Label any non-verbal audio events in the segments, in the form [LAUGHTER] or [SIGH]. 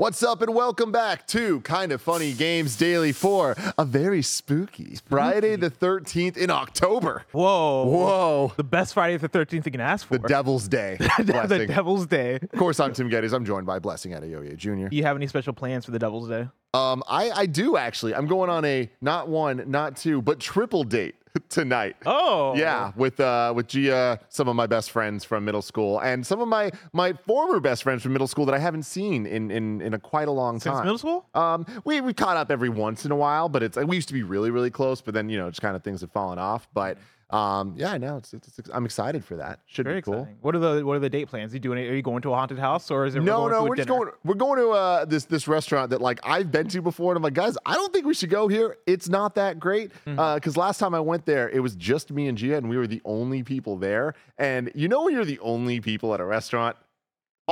What's up, and welcome back to Kinda Funny Games Daily for a very spooky Friday the 13th in October. Whoa. Whoa. The best Friday the 13th you can ask for. The Devil's Day. [LAUGHS] the Devil's Day. Of course, I'm Tim Geddes. I'm joined by Blessing Adeoye Jr. Do you have any special plans for the Devil's Day? Um, I, I do actually. I'm going on a not one, not two, but triple date [LAUGHS] tonight. Oh. Yeah, with uh with Gia, some of my best friends from middle school, and some of my my former best friends from middle school that I haven't seen in in, in a quite a long Since time. middle school? Um, we we caught up every once in a while, but it's we used to be really really close, but then you know just kind of things have fallen off. But um, yeah, no, it's, it's, it's I'm excited for that. Should Very be cool. exciting. What are the what are the date plans? Are You doing? Are you going to a haunted house or is it? No, no, we're just dinner? going. We're going to uh, this this restaurant that like I've been to before, and I'm like, guys, I don't think we should go here. It's not that great. Mm-hmm. Because last time I went there, it was just me and Gia, and we were the only people there. And you know when you're the only people at a restaurant.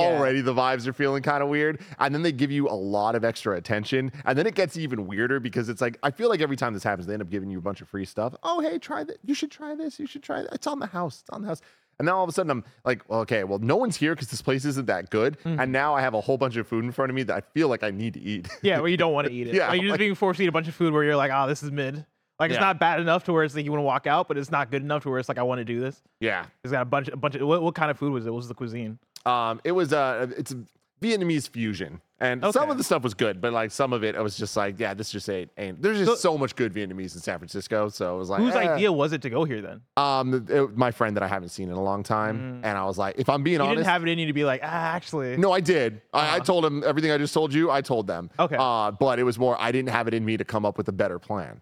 Yeah. Already the vibes are feeling kind of weird. And then they give you a lot of extra attention. And then it gets even weirder because it's like, I feel like every time this happens, they end up giving you a bunch of free stuff. Oh, hey, try that. You should try this. You should try that. It's on the house. It's on the house. And now all of a sudden I'm like, well, okay, well, no one's here because this place isn't that good. Mm-hmm. And now I have a whole bunch of food in front of me that I feel like I need to eat. [LAUGHS] Yeah, well, you don't want to eat it. [LAUGHS] Yeah, like, you're just like- being forced to eat a bunch of food where you're like, oh, this is mid. Like it's not bad enough to where it's like you want to walk out, but it's not good enough to where it's like I want to do this. yeah. It's got a bunch, a bunch of what, what kind of food was it? What was the cuisine? Um, it was uh it's a Vietnamese fusion. And some of the stuff was good, but like some of it, I was just like, yeah, this just ain't. ain't. There's just so, much good Vietnamese in San Francisco, so it was like, Whose eh. idea was it to go here then? Um, it- my friend that I haven't seen in a long time, and I was like, if I'm being Mm. You honest, didn't have it in you to be like, ah, actually. no, I did. I, I told him everything I just told you. I told them. Okay. Uh, but it was more I didn't have it in me to come up with a better plan.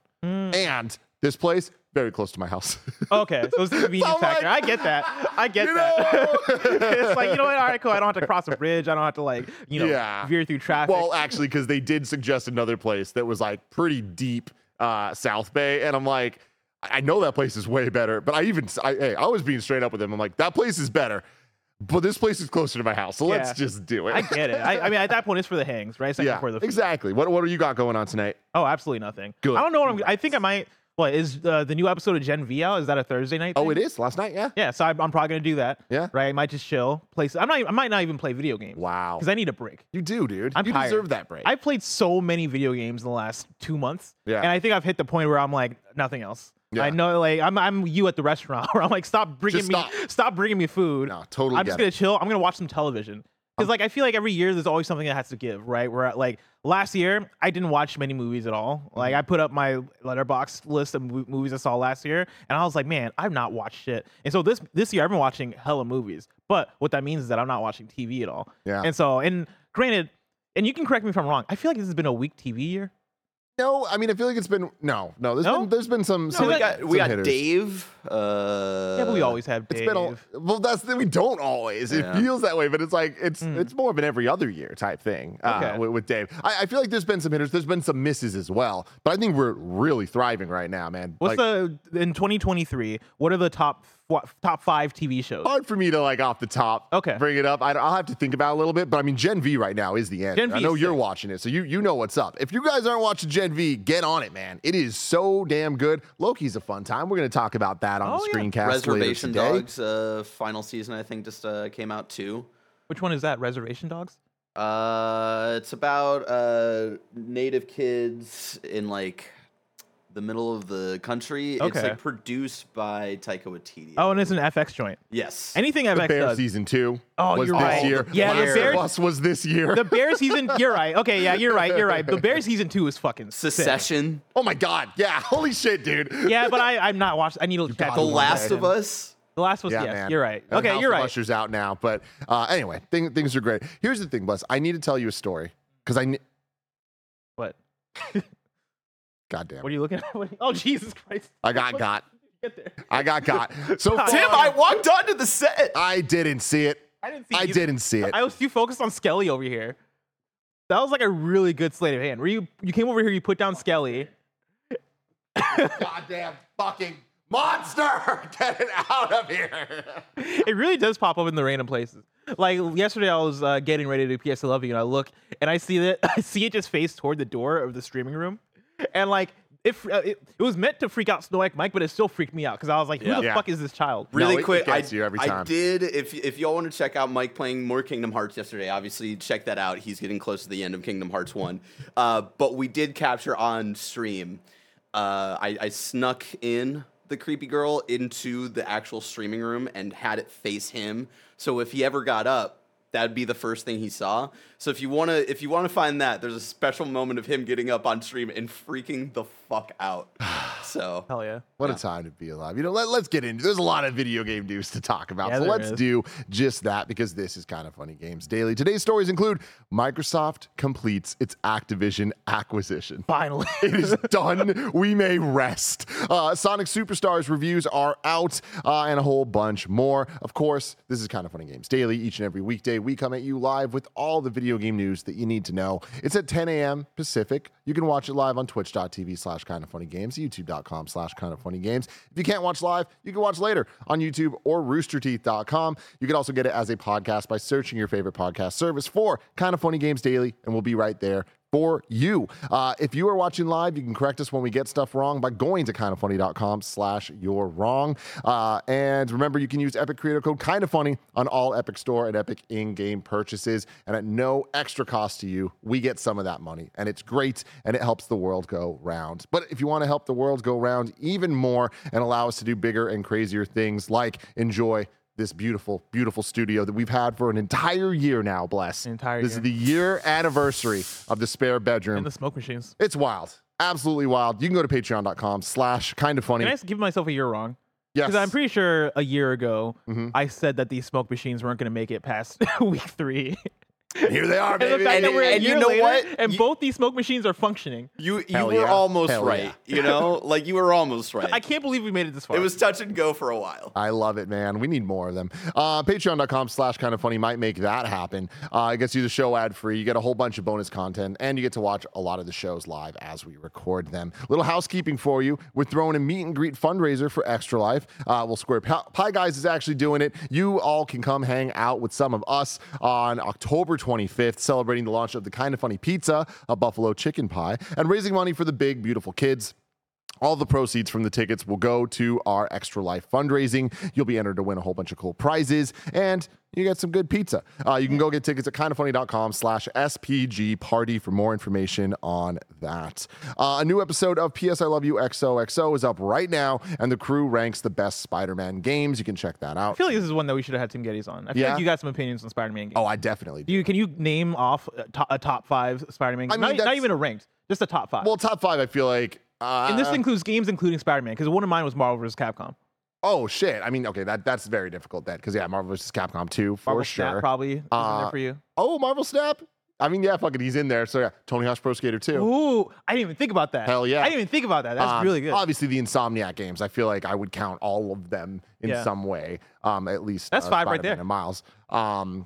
And this place very close to my house. [LAUGHS] Okay, so it's the [LAUGHS] convenience I'm like. I get that. I get that. [LAUGHS] it's like you know what? All right, cool. I don't have to cross a bridge. I don't have to like you know Yeah. veer through traffic. well, actually, because they did suggest another place that was like pretty deep uh, South Bay, and I'm like, I I know that place is way better, but I even I, hey, I was being straight up with him. I'm like, that place is better, but this place is closer to my house, so let's just do it. I get it. I, I mean, at that point, it's for the hangs, right? It's yeah, for the food. exactly. What what do you got going on tonight? Oh, absolutely nothing. Good. I don't know what I'm. I think I might. What is uh, the new episode of Gen V out? Is that a Thursday night? Oh, it is last night. Yeah. Yeah, so I'm, I'm probably gonna do that. Yeah. Right. I might just chill. Play. I'm not. I might not even play video games. Wow. Because I need a break. You do, dude. I'm you tired. deserve that break. I played so many video games in the last two months. Yeah. And I think I've hit the point where I'm like nothing else. Yeah. I know, like I'm, I'm you at the restaurant [LAUGHS] where I'm like, stop bringing Just me, stop. stop. bringing me food. No, totally I'm just gonna it. chill. I'm gonna watch some television because like I feel like every year there's always something that has to give, right? Where like last year I didn't watch many movies at all. Like Mm-hmm. I put up my Letterboxd list of movies I saw last year, and I was like, man, I've not watched shit. And so this this year I've been watching hella movies. But what that means is that I'm not watching TV at all. Yeah. And so and granted, and you can correct me if I'm wrong. I feel like this has been a weak TV year. No, I mean I feel like it's been no, no. There's No? been there's been some. So some we that- got we got hitters. Dave. Uh, Yeah, but we always have It's Dave. been a, well. That's the, we don't always. It Yeah. feels that way, but it's like it's it's more of an every other year type thing uh. Okay. with, with Dave. I, I feel like there's been some hitters. There's been some misses as well, but I think we're really thriving right now, man. What's like, the in 2023? What are the top what, top five TV shows? hard for me to like off the top Okay. bring it up. I, will have to think about it a little bit, but I mean Gen V right now is the answer. Gen V I know you're sick. watching it, so you you know what's up. If you guys aren't watching Gen V, get on it, man. It is so damn good. Loki's a fun time. We're gonna talk about that on Oh, the yeah. screencast Reservation later today. Dogs uh, final season I think just uh, came out too. Which one is that? Reservation Dogs? Uh, it's about uh, native kids in like the middle of the country. Okay. It's like produced by Taika Waititi. Oh, and it's an FX joint. yes. Anything FX The FX Bear does. season two Oh, was you're this right. year. Yeah, the Last Bear- of Us was this year. The Bear season. You're right. Okay, yeah, you're right. You're right. The Bear season two is fucking sick. Succession. oh my god, yeah, [LAUGHS] holy shit, dude. Yeah, but I I'm not watched. I need to catch gotta The Last of Us. The last was Yeah, yes. man. You're right. And Okay, House you're right. Usher's out now, but uh, anyway, thing, things are great. Here's the thing, Bless. I need to tell you a story because I. ne- [LAUGHS] God damn. What are you looking at? [LAUGHS] What are you- oh Jesus Christ! I got got. [LAUGHS] Get there. I got got. So far, [LAUGHS] Tim, I walked onto the set. I didn't see it. I didn't see. I either. didn't see it. I was too focused on Skelly over here. That was like a really good sleight of hand. Where you you came over here, you put down Skelly. Goddamn fucking monster! Get it out of here! it really does pop up in the random places. Like yesterday, I was uh, getting ready to do PS I Love You, and I look and I see that I see it just face toward the door of the streaming room, and like if uh, it, it was meant to freak out Snow Bike Mike, but it still freaked me out because I was like, who Yeah. the Yeah. fuck is this child? Really No, it- it quick, I, you every I did. If if y'all want to check out Mike playing more Kingdom Hearts yesterday, obviously check that out. He's getting close to the end of Kingdom Hearts One. Uh, but we did capture on stream. Uh, I, I snuck in the creepy girl into the actual streaming room and had it face him. So if he ever got up, that'd be the first thing he saw. So if you wanna if you wanna find that, there's a special moment of him getting up on stream and freaking the fuck out. [SIGHS] So Hell yeah. What a time to be alive. You know, let, let's get into There's a lot of video game news to talk about. Yeah, so let's is. do just that because this is kind of funny games daily. Today's stories include Microsoft completes its Activision acquisition. Finally. [LAUGHS] It is done. We may rest. Uh, Sonic Superstars reviews are out uh, and a whole bunch more. Of course, this is kind of funny games daily. Each and every weekday, we come at you live with all the video game news that you need to know. It's at 10 a.m. Pacific. You can watch it live on twitch.tv slash kind of funny games, youtube.com slash kind of funny games. If you can't watch live, you can watch later on YouTube or roosterteeth.com. You can also get it as a podcast by searching your favorite podcast service for kind of funny games daily, and we'll be right there for you. Uh, if you are watching live, you can correct us when we get stuff wrong by going to kindafunny.com slash you're wrong. Uh, and remember, you can use Epic Creator Code Kinda Funny on all Epic Store and Epic in-game purchases. And at no extra cost to you, we get some of that money. And it's great, and it helps the world go round. But if you want to help the world go round even more and allow us to do bigger and crazier things like enjoy this beautiful, beautiful studio that we've had for an entire year now, bless. Entire this year. is the year anniversary of the spare bedroom. and the smoke machines. it's wild. Absolutely wild. You can go to patreon.com slash kind of funny. Can I just give myself a year wrong? yes. Because I'm pretty sure a year ago Mhm. I said that these smoke machines weren't going to make it past [LAUGHS] week three. Here they are, [LAUGHS] And the baby. fact And- that we're a and you know later, what? And You- both these smoke machines are functioning. you you Hell were yeah. almost Hell right. yeah. You know, [LAUGHS] like you were almost right. I can't believe we made it this far. It was touch and go for a while. I love it, man. We need more of them. Uh, Patreon.com slash kind of funny might make that happen. Uh, it gets you the show ad free. You get a whole bunch of bonus content, and you get to watch a lot of the shows live as we record them. Little housekeeping for you. We're throwing a meet and greet fundraiser for Extra Life. Uh, well, Square Pi- Pie Guys is actually doing it. You all can come hang out with some of us on October 25th, celebrating the launch of the Kinda Funny Pizza, a buffalo chicken pie, and raising money for the big, beautiful kids. All the proceeds from the tickets will go to our Extra Life fundraising. You'll be entered to win a whole bunch of cool prizes, and you get some good pizza. Uh, you can go get tickets at kindafunny.com slash SPG party for more information on that. Uh, a new episode of PS I Love You XOXO is up right now, and the crew ranks the best Spider-Man games. You can check that out. I feel like this is one that we should have had Tim Geddes on. I feel Yeah? like you got some opinions on Spider-Man games. Oh, I definitely Do you can you name off a to- a top five Spider-Man? I games? mean, not, not even a ranked, just a top five. Well, top five, I feel like. Uh, and this includes games including Spider-Man, because one of mine was Marvel vs. Capcom. Oh shit! I mean, okay, that that's very difficult then, because yeah, Marvel vs. Capcom 2 for Marvel sure. Snap probably Uh, there for you. Oh, Marvel Snap. I mean, yeah, fucking, he's in there. So yeah, Tony Hawk's Pro Skater 2. Ooh, I didn't even think about that. Hell yeah. I didn't even think about that. That's Um, really good. Obviously, the Insomniac games. I feel like I would count all of them in Yeah. some way. Um, at least That's five right Spider-Man there. And Miles. Um,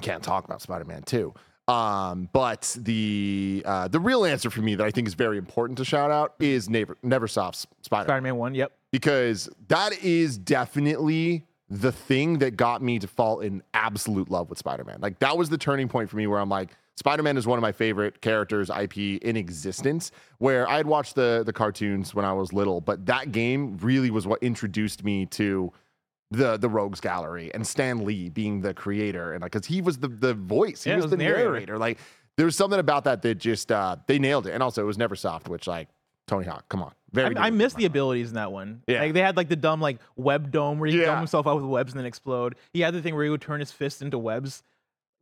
can't talk about Spider-Man two. Um, but the uh, the real answer for me that I think is very important to shout out is Never Neversoft's Spider Spider-Man one. Yep. Because that is definitely the thing that got me to fall in absolute love with Spider-Man. Like that was the turning point for me where I'm like, Spider-Man is one of my favorite characters IP in existence. Where I had watched the the cartoons when I was little, but that game really was what introduced me to the the Rogues Gallery and Stan Lee being the creator and like because he was the the voice, he Yeah, was, was the narrator. narrator. Like there was something about that that just uh they nailed it. And also it was Neversoft, which like Tony Hawk, come on, very. I, I missed the abilities in that one. Yeah. Like they had like the dumb like web dome where he Yeah. dome himself out with webs and then explode. He had the thing where he would turn his fist into webs.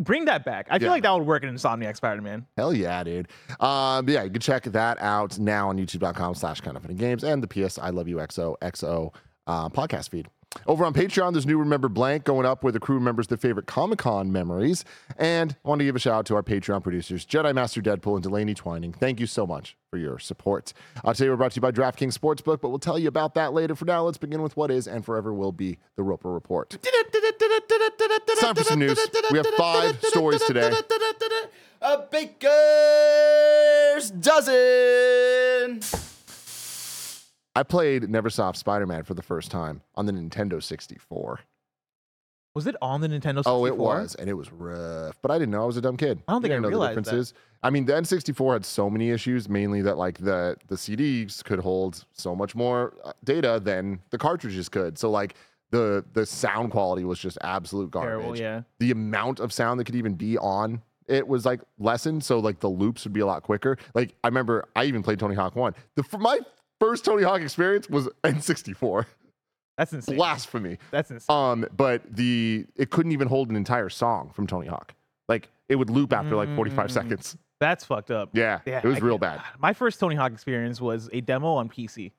Bring that back. I feel Yeah. like that would work in Insomniac Spider-Man. Hell yeah, dude. Um, yeah, you can check that out now on youtube.com slash kind of funny games and the PS I Love You XO XO uh, podcast feed. Over on Patreon, there's new Remember Blank going up where the crew remembers their favorite Comic Con memories. And I want to give a shout out to our Patreon producers, Jedi Master Deadpool and Delaney Twining. Thank you so much for your support. Uh, today we're brought to you by DraftKings Sportsbook, but we'll tell you about that later. For now, let's begin with what is and forever will be the Roper Report. It's time for some news. We have five stories today. A baker's dozen. I played Neversoft Spider Man for the first time on the Nintendo 64. Was it on the Nintendo 64? Oh, it was, and it was rough. But I didn't know I was a dumb kid. I don't think didn't I know realized the that. differences. I mean, the N64 had so many issues, mainly that like the the CDs could hold so much more uh, data than the cartridges could. So like the the sound quality was just absolute garbage. Terrible, yeah. The amount of sound that could even be on it was like lessened, so like the loops would be a lot quicker. Like I remember, I even played Tony Hawk One. The my first Tony Hawk experience was N64. That's insane. Blasphemy. That's insane. Um, but the it couldn't even hold an entire song from Tony Hawk. Like it would loop after like 45 Mm. seconds. That's fucked up. Yeah, Yeah, it was I real bad. My first Tony Hawk experience was a demo on PC.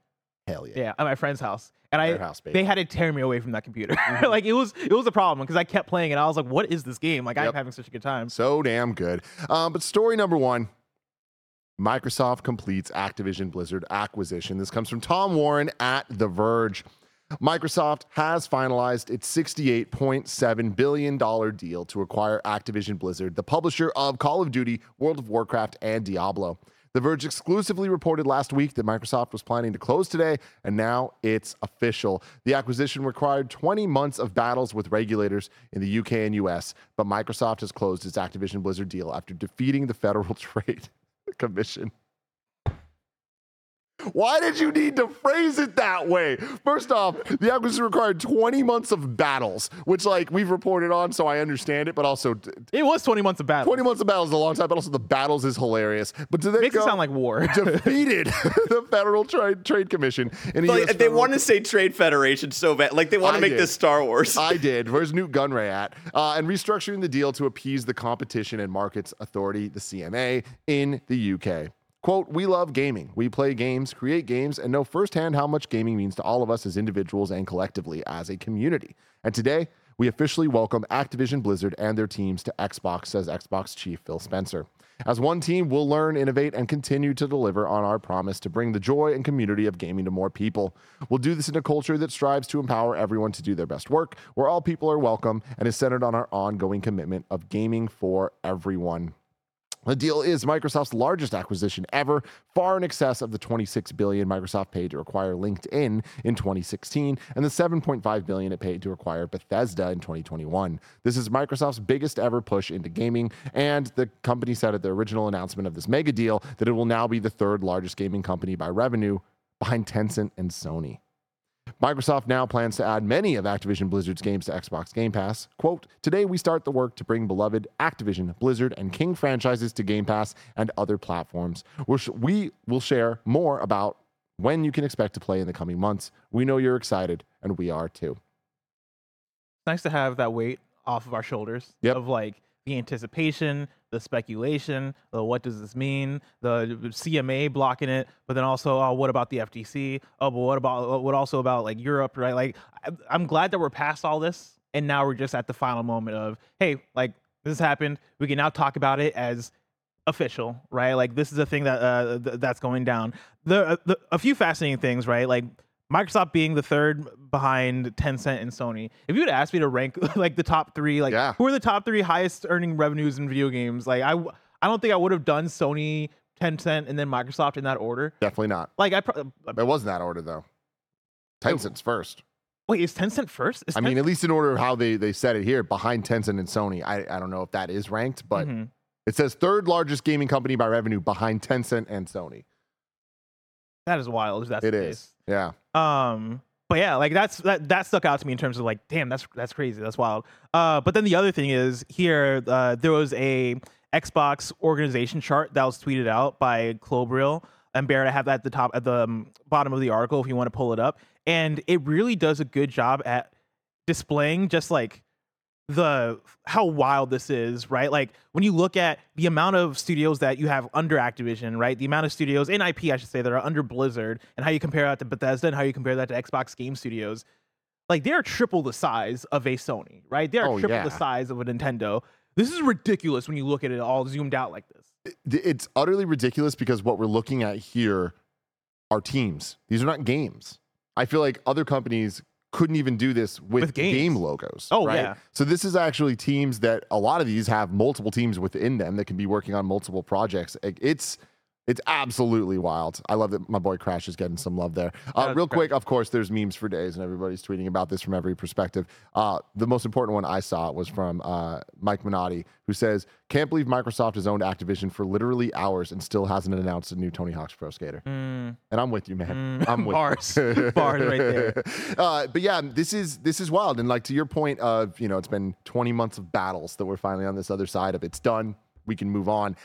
Hell yeah. Yeah, at my friend's house, and I house, baby. they had to tear me away from that computer. [LAUGHS] like it was it was a problem because I kept playing and I was like, "What is this game? Like Yep. I'm having such a good time." So damn good. Um, but story number one Microsoft completes Activision Blizzard acquisition. This comes from Tom Warren at The Verge. Microsoft has finalized its $68.7 billion deal to acquire Activision Blizzard, the publisher of Call of Duty, World of Warcraft, and Diablo. The Verge exclusively reported last week that Microsoft was planning to close today, and now it's official. The acquisition required 20 months of battles with regulators in the UK and US, but Microsoft has closed its Activision Blizzard deal after defeating the Federal [LAUGHS] Trade Commission. Why did you need to phrase it that way? First off, the acquisition required 20 months of battles, which like we've reported on, so I understand it, but also t- It was 20 months of battles. 20 months of battles is a long time, but also the battles is hilarious. But do they Makes it sound like war. [LAUGHS] defeated [LAUGHS] the Federal Trade Trade Commission in Like, US they federal- want to say Trade Federation so bad. Like they want to make did. this Star Wars. I [LAUGHS] did. Where's Nute Gunray at? Uh, and restructuring the deal to appease the Competition and Markets Authority, the CMA, in the UK. Quote, we love gaming. We play games, create games, and know firsthand how much gaming means to all of us as individuals and collectively as a community. And today, we officially welcome Activision Blizzard and their teams to Xbox, says Xbox chief Phil Spencer. As one team, we'll learn, innovate, and continue to deliver on our promise to bring the joy and community of gaming to more people. We'll do this in a culture that strives to empower everyone to do their best work, where all people are welcome, and is centered on our ongoing commitment of gaming for everyone. The deal is Microsoft's largest acquisition ever, far in excess of the 26 billion Microsoft paid to acquire LinkedIn in 2016 and the 7.5 billion it paid to acquire Bethesda in 2021. This is Microsoft's biggest ever push into gaming, and the company said at the original announcement of this mega deal that it will now be the third largest gaming company by revenue behind Tencent and Sony. Microsoft now plans to add many of Activision Blizzard's games to Xbox Game Pass. Quote, Today we start the work to bring beloved Activision, Blizzard, and King franchises to Game Pass and other platforms. We're we will share more about when you can expect to play in the coming months. We know you're excited, and we are too. nice to have that weight off of our shoulders Yep. of like the anticipation, the speculation, the what does this mean, the CMA blocking it, but then also, oh, what about the FTC? Oh, but what about uh, what also about like Europe, right? Like, I'm glad that we're past all this, and now we're just at the final moment of, hey, like this happened. We can now talk about it as official, right? Like this is a thing that uh, th- that's going down. The, uh, the a few fascinating things, right? Like Microsoft being the third behind Tencent and Sony. If you would ask me to rank [LAUGHS] like the top three, like Yeah. who are the top three highest earning revenues in video games, like I, I don't think I would have done Sony, Tencent, and then Microsoft in that order. Definitely not. Like I pro- uh, It wasn't that order, though. Tencent's first. wait, is Tencent first? Is I mean, at least in order of how they, they said it here, behind Tencent and Sony. I, I don't know if that is ranked, but Mhm. it says third largest gaming company by revenue behind Tencent and Sony. that is wild. If that's It the is. Yeah. Um, but yeah, like that's that that stuck out to me in terms of like, damn, that's that's crazy, that's wild. Uh, but then the other thing is here, uh, there was a Xbox organization chart that was tweeted out by Klobrille and Barrett. I have that at the top at the um, bottom of the article if you want to pull it up, and it really does a good job at displaying just like the how wild this is, right? Like when you look at the amount of studios that you have under Activision, right? The amount of studios in IP, I should say, that are under Blizzard, and how you compare that to Bethesda and how you compare that to Xbox Game Studios. like they're triple the size of a Sony, right? They are Oh, triple yeah. the size of a Nintendo. This is ridiculous when you look at it all zoomed out like this. It's utterly ridiculous because what we're looking at here are teams. These are not games. I feel like other companies couldn't even do this with, With game logos. Oh, right? yeah. So this is actually teams that a lot of these have multiple teams within them that can be working on multiple projects. It's it's absolutely wild. I love that my boy Crash is getting some love there. Uh, real quick, of course, there's memes for days, and everybody's tweeting about this from every perspective. Uh, the most important one I saw was from uh, Mike Minotti, who says, "Can't believe Microsoft has owned Activision for literally hours and still hasn't announced a new Tony Hawk's Pro Skater." Mm, And I'm with you, man. Mm, I'm with [LAUGHS] bars. you. Bars right there. [LAUGHS] Uh, but yeah, this is this is wild. And like to your point of, you know, it's been 20 months of battles that we're finally on this other side of. It's done. We can move on.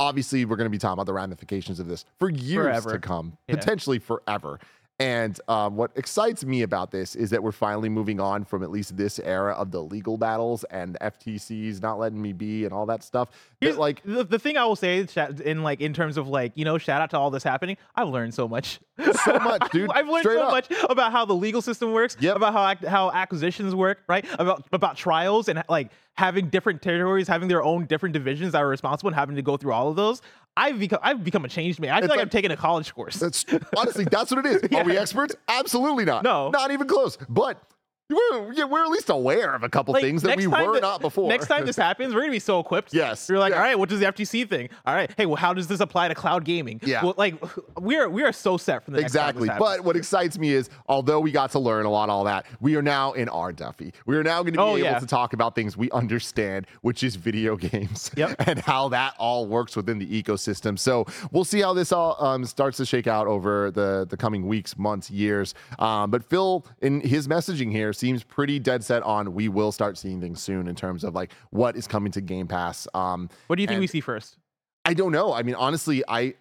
Obviously, we're going to be talking about the ramifications of this for years Forever. to come, Yeah. potentially forever. And um, what excites me about this is that we're finally moving on from at least this era of the legal battles and FTCs not letting me be and all that stuff. That, like, the, the thing I will say in like in terms of like you know shout out to all this happening. I've learned so much. So much, [LAUGHS] dude. I've learned Straight so up. much about how the legal system works. Yep. About how how acquisitions work. Right. About about trials and like having different territories, having their own different divisions that are responsible and having to go through all of those. I've become I've become a changed man. I feel like, like- I'm taking a college course. That's honestly, that's what it is. [LAUGHS] Are we experts? Absolutely not. No. not even close. But we're yeah, we're at least aware of a couple Like, things that we were that- not before. Next time this happens, we're gonna be so equipped. Yes, You're like, yeah. all right, what does the FTC thing? All right, hey, well, how does this apply to cloud gaming? Yeah. Well, like [LAUGHS] we're we are so set from the Exactly. But what excites me is, although we got to learn a lot, all that, we are now in our Duffy. We are now going to be Oh, able yeah. to talk about things we understand, which is video [LAUGHS] games Yep. and how that all works within the ecosystem. So we'll see how this all um, starts to shake out over the, the coming weeks, months, years. Um, but Phil, in his messaging here, seems pretty dead set on we will start seeing things soon in terms of like what is coming to Game Pass. Um, what do you think we see first? I don't know. I mean, honestly, I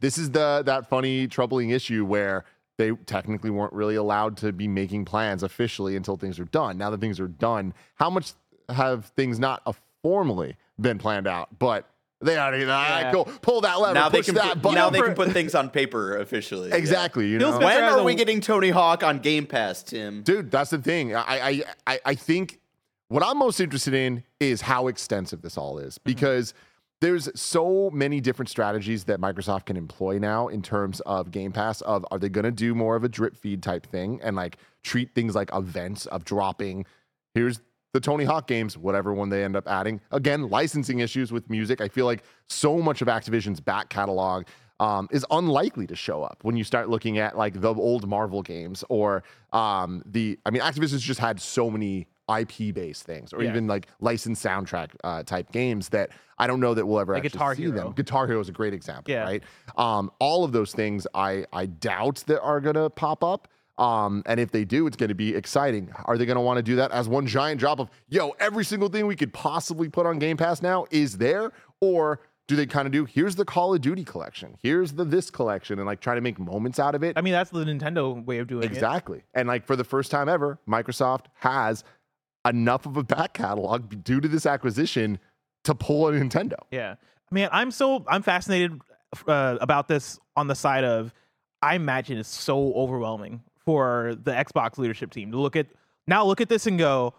this is the that funny, troubling issue where they technically weren't really allowed to be making plans officially until things are done. Now that things are done, how much have things not uh, formally been planned out? But they already Yeah. go pull that lever, now they can that put, button. now they can [LAUGHS] put things on paper officially. yeah. exactly. You know, When are we getting Tony Hawk on Game Pass, Tim? dude that's the thing I, I i i think what i'm most interested in is how extensive this all is mm-hmm. because there's so many different strategies that microsoft can employ now in terms of game pass of are they going to do more of a drip feed type thing and like treat things like events of dropping here's the Tony Hawk games, whatever one they end up adding. Again, licensing issues with music. I feel like so much of Activision's back catalog um, is unlikely to show up when you start looking at like the old Marvel games or um, the. I mean, Activision's just had so many IP based things or Yeah. even like licensed soundtrack uh, type games that I don't know that we'll ever Like actually Guitar see Hero. them. Guitar Hero is a great example, Yeah. right? Um, all of those things I I doubt that are gonna pop up. Um, and if they do, it's going to be exciting. Are they going to want to do that as one giant drop of, yo, every single thing we could possibly put on Game Pass now is there? Or do they kind of do, here's the Call of Duty collection, here's the this collection, and like try to make moments out of it? I mean, that's the Nintendo way of doing it. exactly. And like for the first time ever, Microsoft has enough of a back catalog due to this acquisition to pull a Nintendo. Yeah. Man, I'm so I'm fascinated uh, about this on the side of I imagine it's so overwhelming for the Xbox leadership team to look at now look at this and go,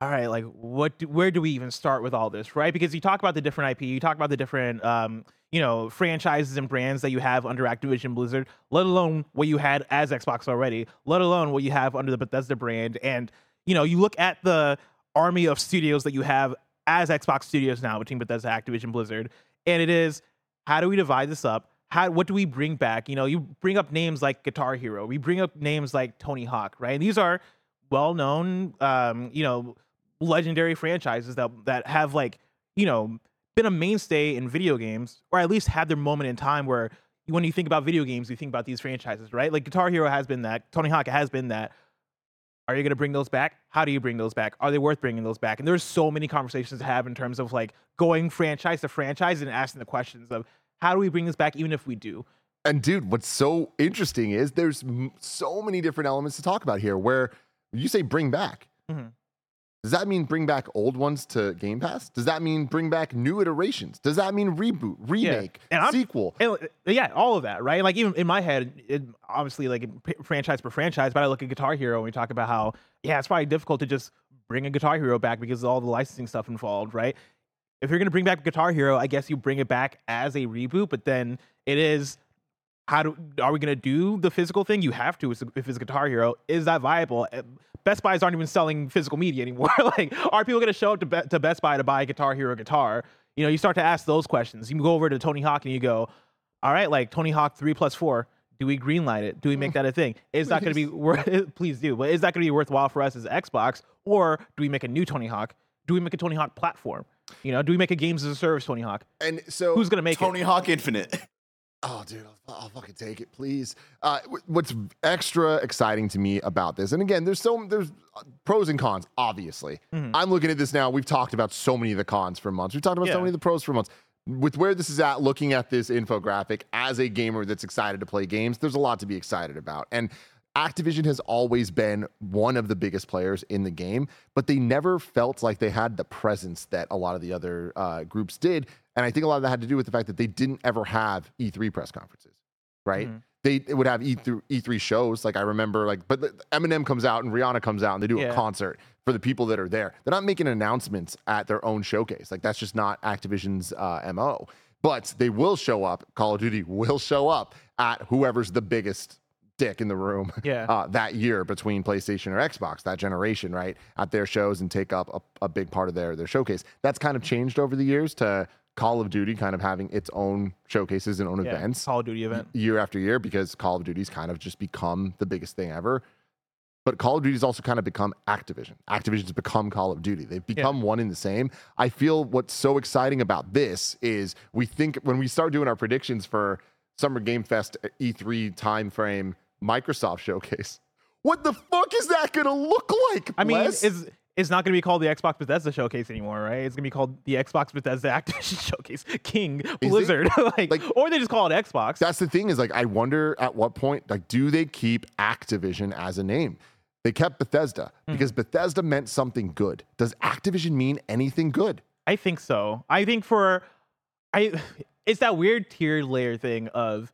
all right, like what do, where do we even start with all this, right? Because you talk about the different IP, you talk about the different um, you know, franchises and brands that you have under Activision Blizzard, let alone what you had as Xbox already, let alone what you have under the Bethesda brand and you know, you look at the army of studios that you have as Xbox Studios now between Bethesda, Activision, Blizzard, and it is how do we divide this up? How what do we bring back? You know, you bring up names like Guitar Hero, we bring up names like Tony Hawk, right? And these are well-known, um, you know, legendary franchises that that have like you know been a mainstay in video games, or at least had their moment in time where when you think about video games, you think about these franchises, right? Like Guitar Hero has been that, Tony Hawk has been that. Are you going to bring those back? How do you bring those back? Are they worth bringing those back? And there's so many conversations to have in terms of like going franchise to franchise and asking the questions of how do we bring this back, even if we do. And dude, what's so interesting is there's m- so many different elements to talk about here. Where you say bring back, Mhm. Does that mean bring back old ones to Game Pass? Does that mean bring back new iterations? Does that mean reboot, remake, And sequel? And, uh, yeah, all of that, right? Like even in my head, it, obviously like in franchise per franchise, but I look at Guitar Hero and we talk about how yeah, it's probably difficult to just bring a Guitar Hero back because of all the licensing stuff involved, right? If you're gonna bring back Guitar Hero, I guess you bring it back as a reboot, but then it is how do are we gonna do the physical thing? You have to if it's Guitar Hero. Is that viable? Uh, Best Buys aren't even selling physical media anymore. [LAUGHS] like, are people gonna show up to, Be- to Best Buy to buy a Guitar Hero guitar? You know, you start to ask those questions. You go over to Tony Hawk and you go, all right, like Tony Hawk three plus four. Do we greenlight it? Do we make [LAUGHS] that a thing? Is that going to be worth? [LAUGHS] Please do. But is that going to be worthwhile for us as Xbox, or do we make a new Tony Hawk? Do we make a Tony Hawk platform? You know, do we make a games as a service Tony Hawk? And so Who's going to make Tony it? Hawk Infinite. [LAUGHS] Oh, dude, I'll, I'll fucking take it, please. Uh, what's extra exciting to me about this, and again, there's so there's uh, pros and cons. Obviously, Mm-hmm. I'm looking at this now. We've talked about so many of the cons for months. We've talked about so many of the pros for months. With where this is at, looking at this infographic as a gamer that's excited to play games, there's a lot to be excited about. And Activision has always been one of the biggest players in the game, but they never felt like they had the presence that a lot of the other uh, groups did. And I think a lot of that had to do with the fact that they didn't ever have E3 press conferences, right? Mhm. They, would have E3, E3 shows. Like I remember, like, but Eminem comes out and Rihanna comes out and they do a concert for the people that are there. They're not making announcements at their own showcase. Like that's just not Activision's uh, MO. But they will show up. Call of Duty will show up at whoever's the biggest dick in the room Yeah. uh, that year between PlayStation or Xbox, that generation, right? At their shows and take up a, a big part of their, their showcase. That's kind of changed over the years to Call of Duty kind of having its own showcases and own Yeah, events Call of Duty event. year after year because Call of Duty's kind of just become the biggest thing ever. But Call of Duty's also kind of become Activision. Activision's become Call of Duty. They've become one in the same. I feel what's so exciting about this is we think when we start doing our predictions for Summer Game Fest E3 timeframe Microsoft showcase, what the fuck is that going to look like? I mean, Bless? it's it's not going to be called the Xbox Bethesda Showcase anymore, right? It's going to be called the Xbox Bethesda Activision [LAUGHS] Showcase. King Blizzard, [LAUGHS] like, Like- or they just call it Xbox. That's the thing is like I wonder at what point like do they keep Activision as a name? They kept Bethesda hmm. because Bethesda meant something good. Does Activision mean anything good? I think so. I think for I [SIGHS] it's that weird tier layer thing of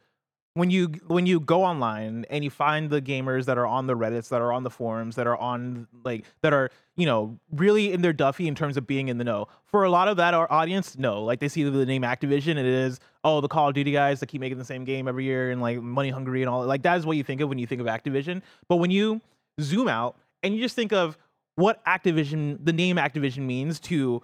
when you when you go online and you find the gamers that are on the reddits that are on the forums that are on like that are you know really in their duffy in terms of being in the know for a lot of that our audience no. Like they see the name activision and it is oh the call of duty guys that keep making the same game every year and like money hungry and all like that is what you think of when you think of activision. But when you zoom out and you just think of what activision the name activision means to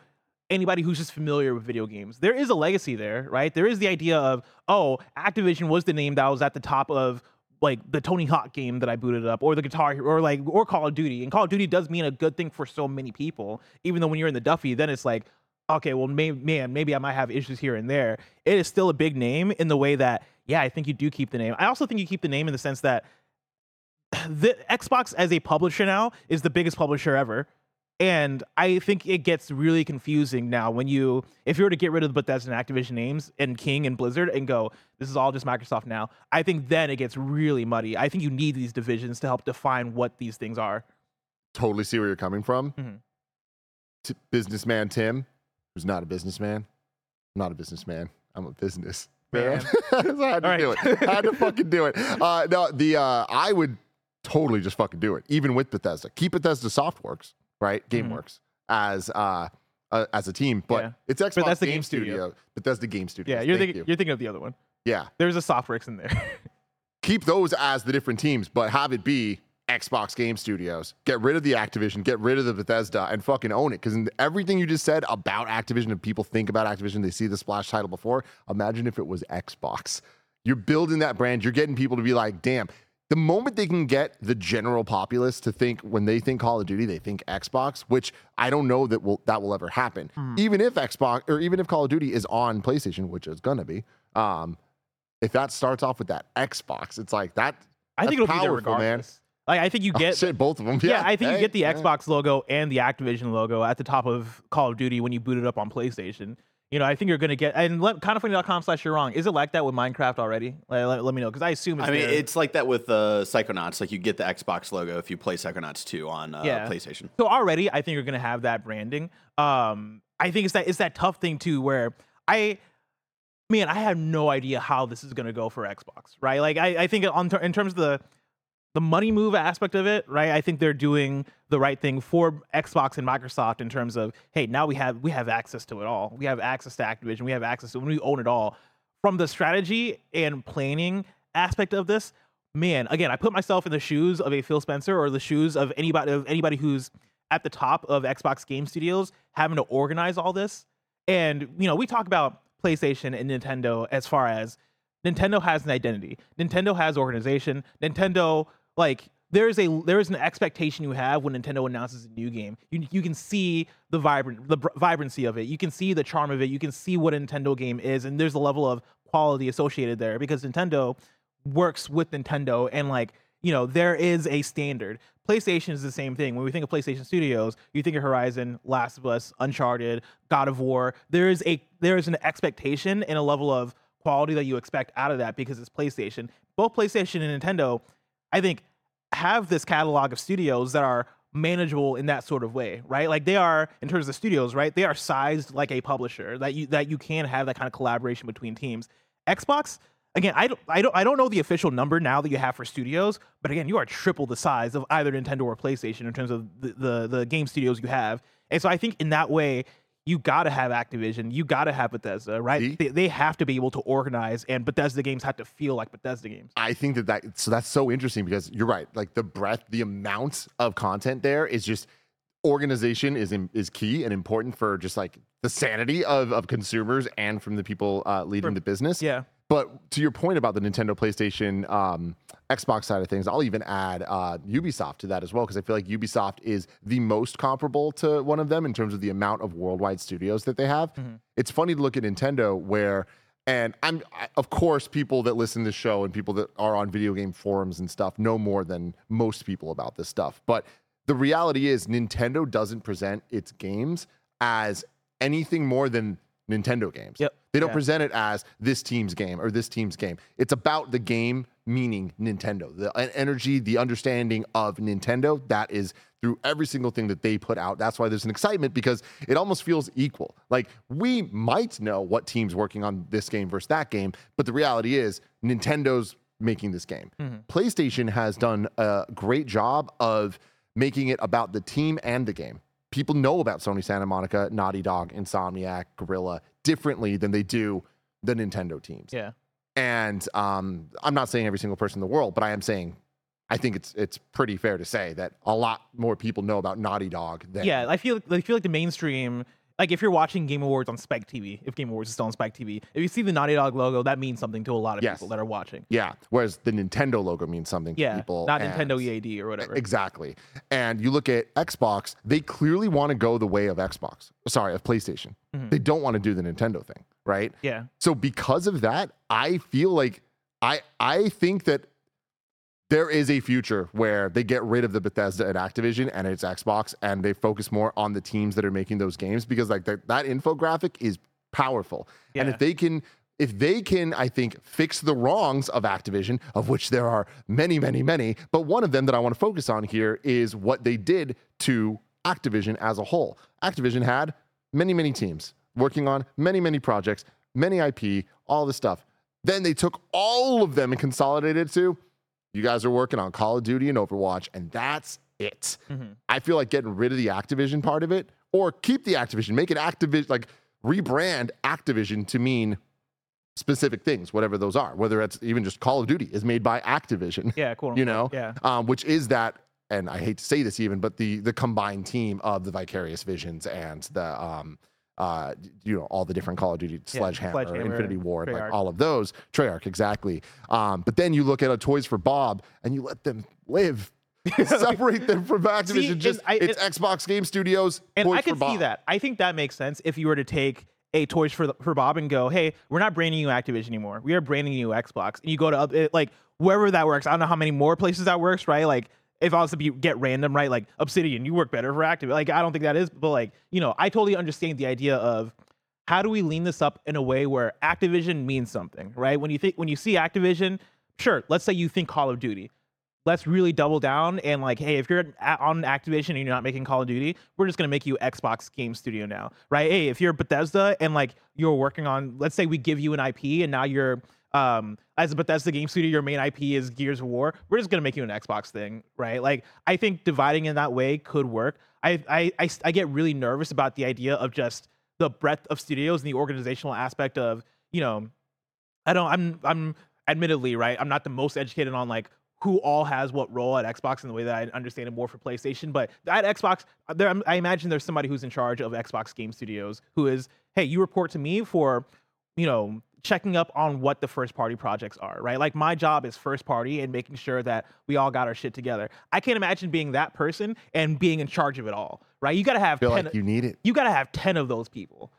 anybody who's just familiar with video games. There is a legacy there, right? There is the idea of, oh, Activision was the name that was at the top of like the Tony Hawk game that I booted up, or the Guitar Hero, or like or Call of Duty. And Call of Duty does mean a good thing for so many people. Even though when you're in the Duffy, then it's like, okay, well, may, man, maybe I might have issues here and there. It is still a big name in the way that, yeah, I think you do keep the name. I also think you keep the name in the sense that [CLEARS THROAT] the Xbox as a publisher now is the biggest publisher ever. And I think it gets really confusing now when you, if you were to get rid of the Bethesda and Activision names and King and Blizzard and go, this is all just Microsoft now, I think then it gets really muddy. I think you need these divisions to help define what these things are. Totally see where you're coming from. Mm-hmm. T- businessman Tim, who's not a businessman. I'm not a businessman. I'm a business man. [LAUGHS] I had to do it. I had to fucking do it. Uh, no, the uh, I would totally just fucking do it, even with Bethesda. Keep Bethesda Softworks, right? GameWorks as uh, uh, as a team, but Yeah. it's Xbox Bethesda Game, Game Studio. Studio. Bethesda Game Studio. Yeah, you're thinking, you. you're thinking of the other one. Yeah, There's a Softworks in there. [LAUGHS] keep those as the different teams, but have it be Xbox Game Studios. Get rid of the Activision, get rid of the Bethesda, and fucking own it. Because everything you just said about Activision, and people think about Activision, they see the splash title before. Imagine if it was Xbox. You're building that brand. You're getting people to be like, damn. The moment they can get the general populace to think when they think Call of Duty, they think Xbox, which I don't know that will that will ever happen. Even if Xbox or even if Call of Duty is on PlayStation, which is gonna be, um, if that starts off with that Xbox, it's like that. I think it'll be there powerful, man. Like I think you Oh, get shit, both of them. Yeah, Yeah, I think you get the yeah. Xbox logo and the Activision logo at the top of Call of Duty when you boot it up on PlayStation. You know, I think you're gonna get and let kindafunny.com slash you're wrong. Is it like that with Minecraft already? Like, let, let me know because I assume it's I mean, there. it's like that with uh, Psychonauts. Like you get the Xbox logo if you play Psychonauts 2 on uh, Yeah. PlayStation. So already, I think you're gonna have that branding. Um, I think it's that it's that tough thing too, where I, man, I have no idea how this is gonna go for Xbox, right? Like, I, I think on ter- in terms of the the money move aspect of it, right? I think they're doing the right thing for Xbox and Microsoft in terms of, hey, now we have we have access to it all. We have access to Activision. We have access to when we own it all. From the strategy and planning aspect of this, man, again, I put myself in the shoes of a Phil Spencer or the shoes of anybody of anybody who's at the top of Xbox Game Studios having to organize all this. And you know, we talk about PlayStation and Nintendo as far as Nintendo has an identity. Nintendo has organization. Nintendo like there is a there is an expectation you have when Nintendo announces a new game. You you can see the vibrant the br- vibrancy of it. You can see the charm of it. You can see what a Nintendo game is, and there's a level of quality associated there because Nintendo works with Nintendo and like you know there is a standard. PlayStation is the same thing. When we think of PlayStation Studios, you think of Horizon, Last of Us, Uncharted, God of War. There is a there is an expectation and a level of quality that you expect out of that because it's PlayStation. Both PlayStation and Nintendo, I think, have this catalog of studios that are manageable in that sort of way, right? Like they are in terms of studios, right? They are sized like a publisher that you that you can have that kind of collaboration between teams. Xbox, again, I don't I don't I don't know the official number now that you have for studios, but again, you are triple the size of either Nintendo or PlayStation in terms of the the, the game studios you have. And so I think in that way, you got to have Activision, you got to have Bethesda, right? They, they have to be able to organize, and Bethesda games have to feel like Bethesda games. I think that that so that's so interesting because you're right. Like the breadth, the amount of content there is just organization is in, is key and important for just like the sanity of of consumers and from the people uh, leading the business. Yeah. But to your point about the Nintendo, PlayStation, um, Xbox side of things, I'll even add uh, Ubisoft to that as well because I feel like Ubisoft is the most comparable to one of them in terms of the amount of worldwide studios that they have. It's funny to look at Nintendo where, and I'm I, of course people that listen to the show and people that are on video game forums and stuff know more than most people about this stuff. But the reality is Nintendo doesn't present its games as anything more than Nintendo games. Yep. They don't Yeah. present it as this team's game or this team's game. It's about the game, meaning Nintendo. The energy, the understanding of Nintendo, that is through every single thing that they put out. That's why there's an excitement because it almost feels equal. Like we might know what team's working on this game versus that game, but the reality is Nintendo's making this game. Mm-hmm. PlayStation has done a great job of making it about the team and the game people know about Sony Santa Monica, Naughty Dog, Insomniac, Guerrilla differently than they do the Nintendo teams. Yeah. And um, I'm not saying every single person in the world, but I am saying I think it's it's pretty fair to say that a lot more people know about Naughty Dog than Yeah, I feel I feel like the mainstream, like if you're watching Game Awards on Spike TV, if Game Awards is still on Spike TV, if you see the Naughty Dog logo, that means something to a lot of Yes. people that are watching. Yeah. Whereas the Nintendo logo means something to people. not and- Nintendo EAD or whatever. Exactly. And you look at Xbox, they clearly want to go the way of Xbox. Sorry, of PlayStation. Mhm. They don't want to do the Nintendo thing, right? Yeah, So because of that, I feel like I I think that there is a future where they get rid of the Bethesda and Activision and it's Xbox and they focus more on the teams that are making those games because like that, that infographic is powerful. And if they can if they can, I think, fix the wrongs of Activision, of which there are many, many, many, but one of them that I want to focus on here is what they did to Activision as a whole. Activision had many, many teams working on many, many projects, many IP, all this stuff. Then they took all of them and consolidated it to you guys are working on Call of Duty and Overwatch, and that's it. Mhm. I feel like getting rid of the Activision part of it, or keep the Activision, make it Activision, like rebrand Activision to mean specific things, whatever those are. Whether it's even just Call of Duty is made by Activision, yeah, cool. you know, yeah, um, which is that. And I hate to say this even, but the the combined team of the Vicarious Visions and the um, uh, you know, all the different Call of Duty, Sledgehammer, Sledgehammer, Infinity Ward, like all of those, Treyarch, exactly. Um, but then you look at a Toys for Bob and you let them live. [LAUGHS] Separate them from Activision. and just I- it's Xbox Game Studios. and Toys I can see that. I think that makes sense if you were to take a Toys for for Bob and go, hey, we're not branding you Activision anymore. We are branding you Xbox, and you go to like wherever that works. I don't know how many more places that works, right? Like if I was to be get random, right? Like Obsidian, you work better for Activision. Like I don't think that is, but like you know, I totally understand the idea of how do we lean this up in a way where Activision means something, right? When you think when you see Activision, sure, let's say you think Call of Duty. Let's really double down and like, hey, if you're on Activision and you're not making Call of Duty, we're just gonna make you Xbox Game Studio now, right? Hey, if you're Bethesda and like you're working on, let's say we give you an IP and now you're um as a Bethesda game studio, your main IP is Gears of War. We're just gonna make you an Xbox thing, right? Like I think dividing in that way could work. I I I, I get really nervous about the idea of just the breadth of studios and the organizational aspect of you know I don't I'm I'm admittedly right I'm not the most educated on like who all has what role at Xbox in the way that I understand it more for PlayStation but at Xbox there I imagine there's somebody who's in charge of Xbox game studios who is hey you report to me for you know checking up on what the first party projects are right? Like my job is first party and making sure that we all got our shit together. I can't imagine being that person and being in charge of it all right? You got to have feel 10 like you need it. you got to have 10 of those people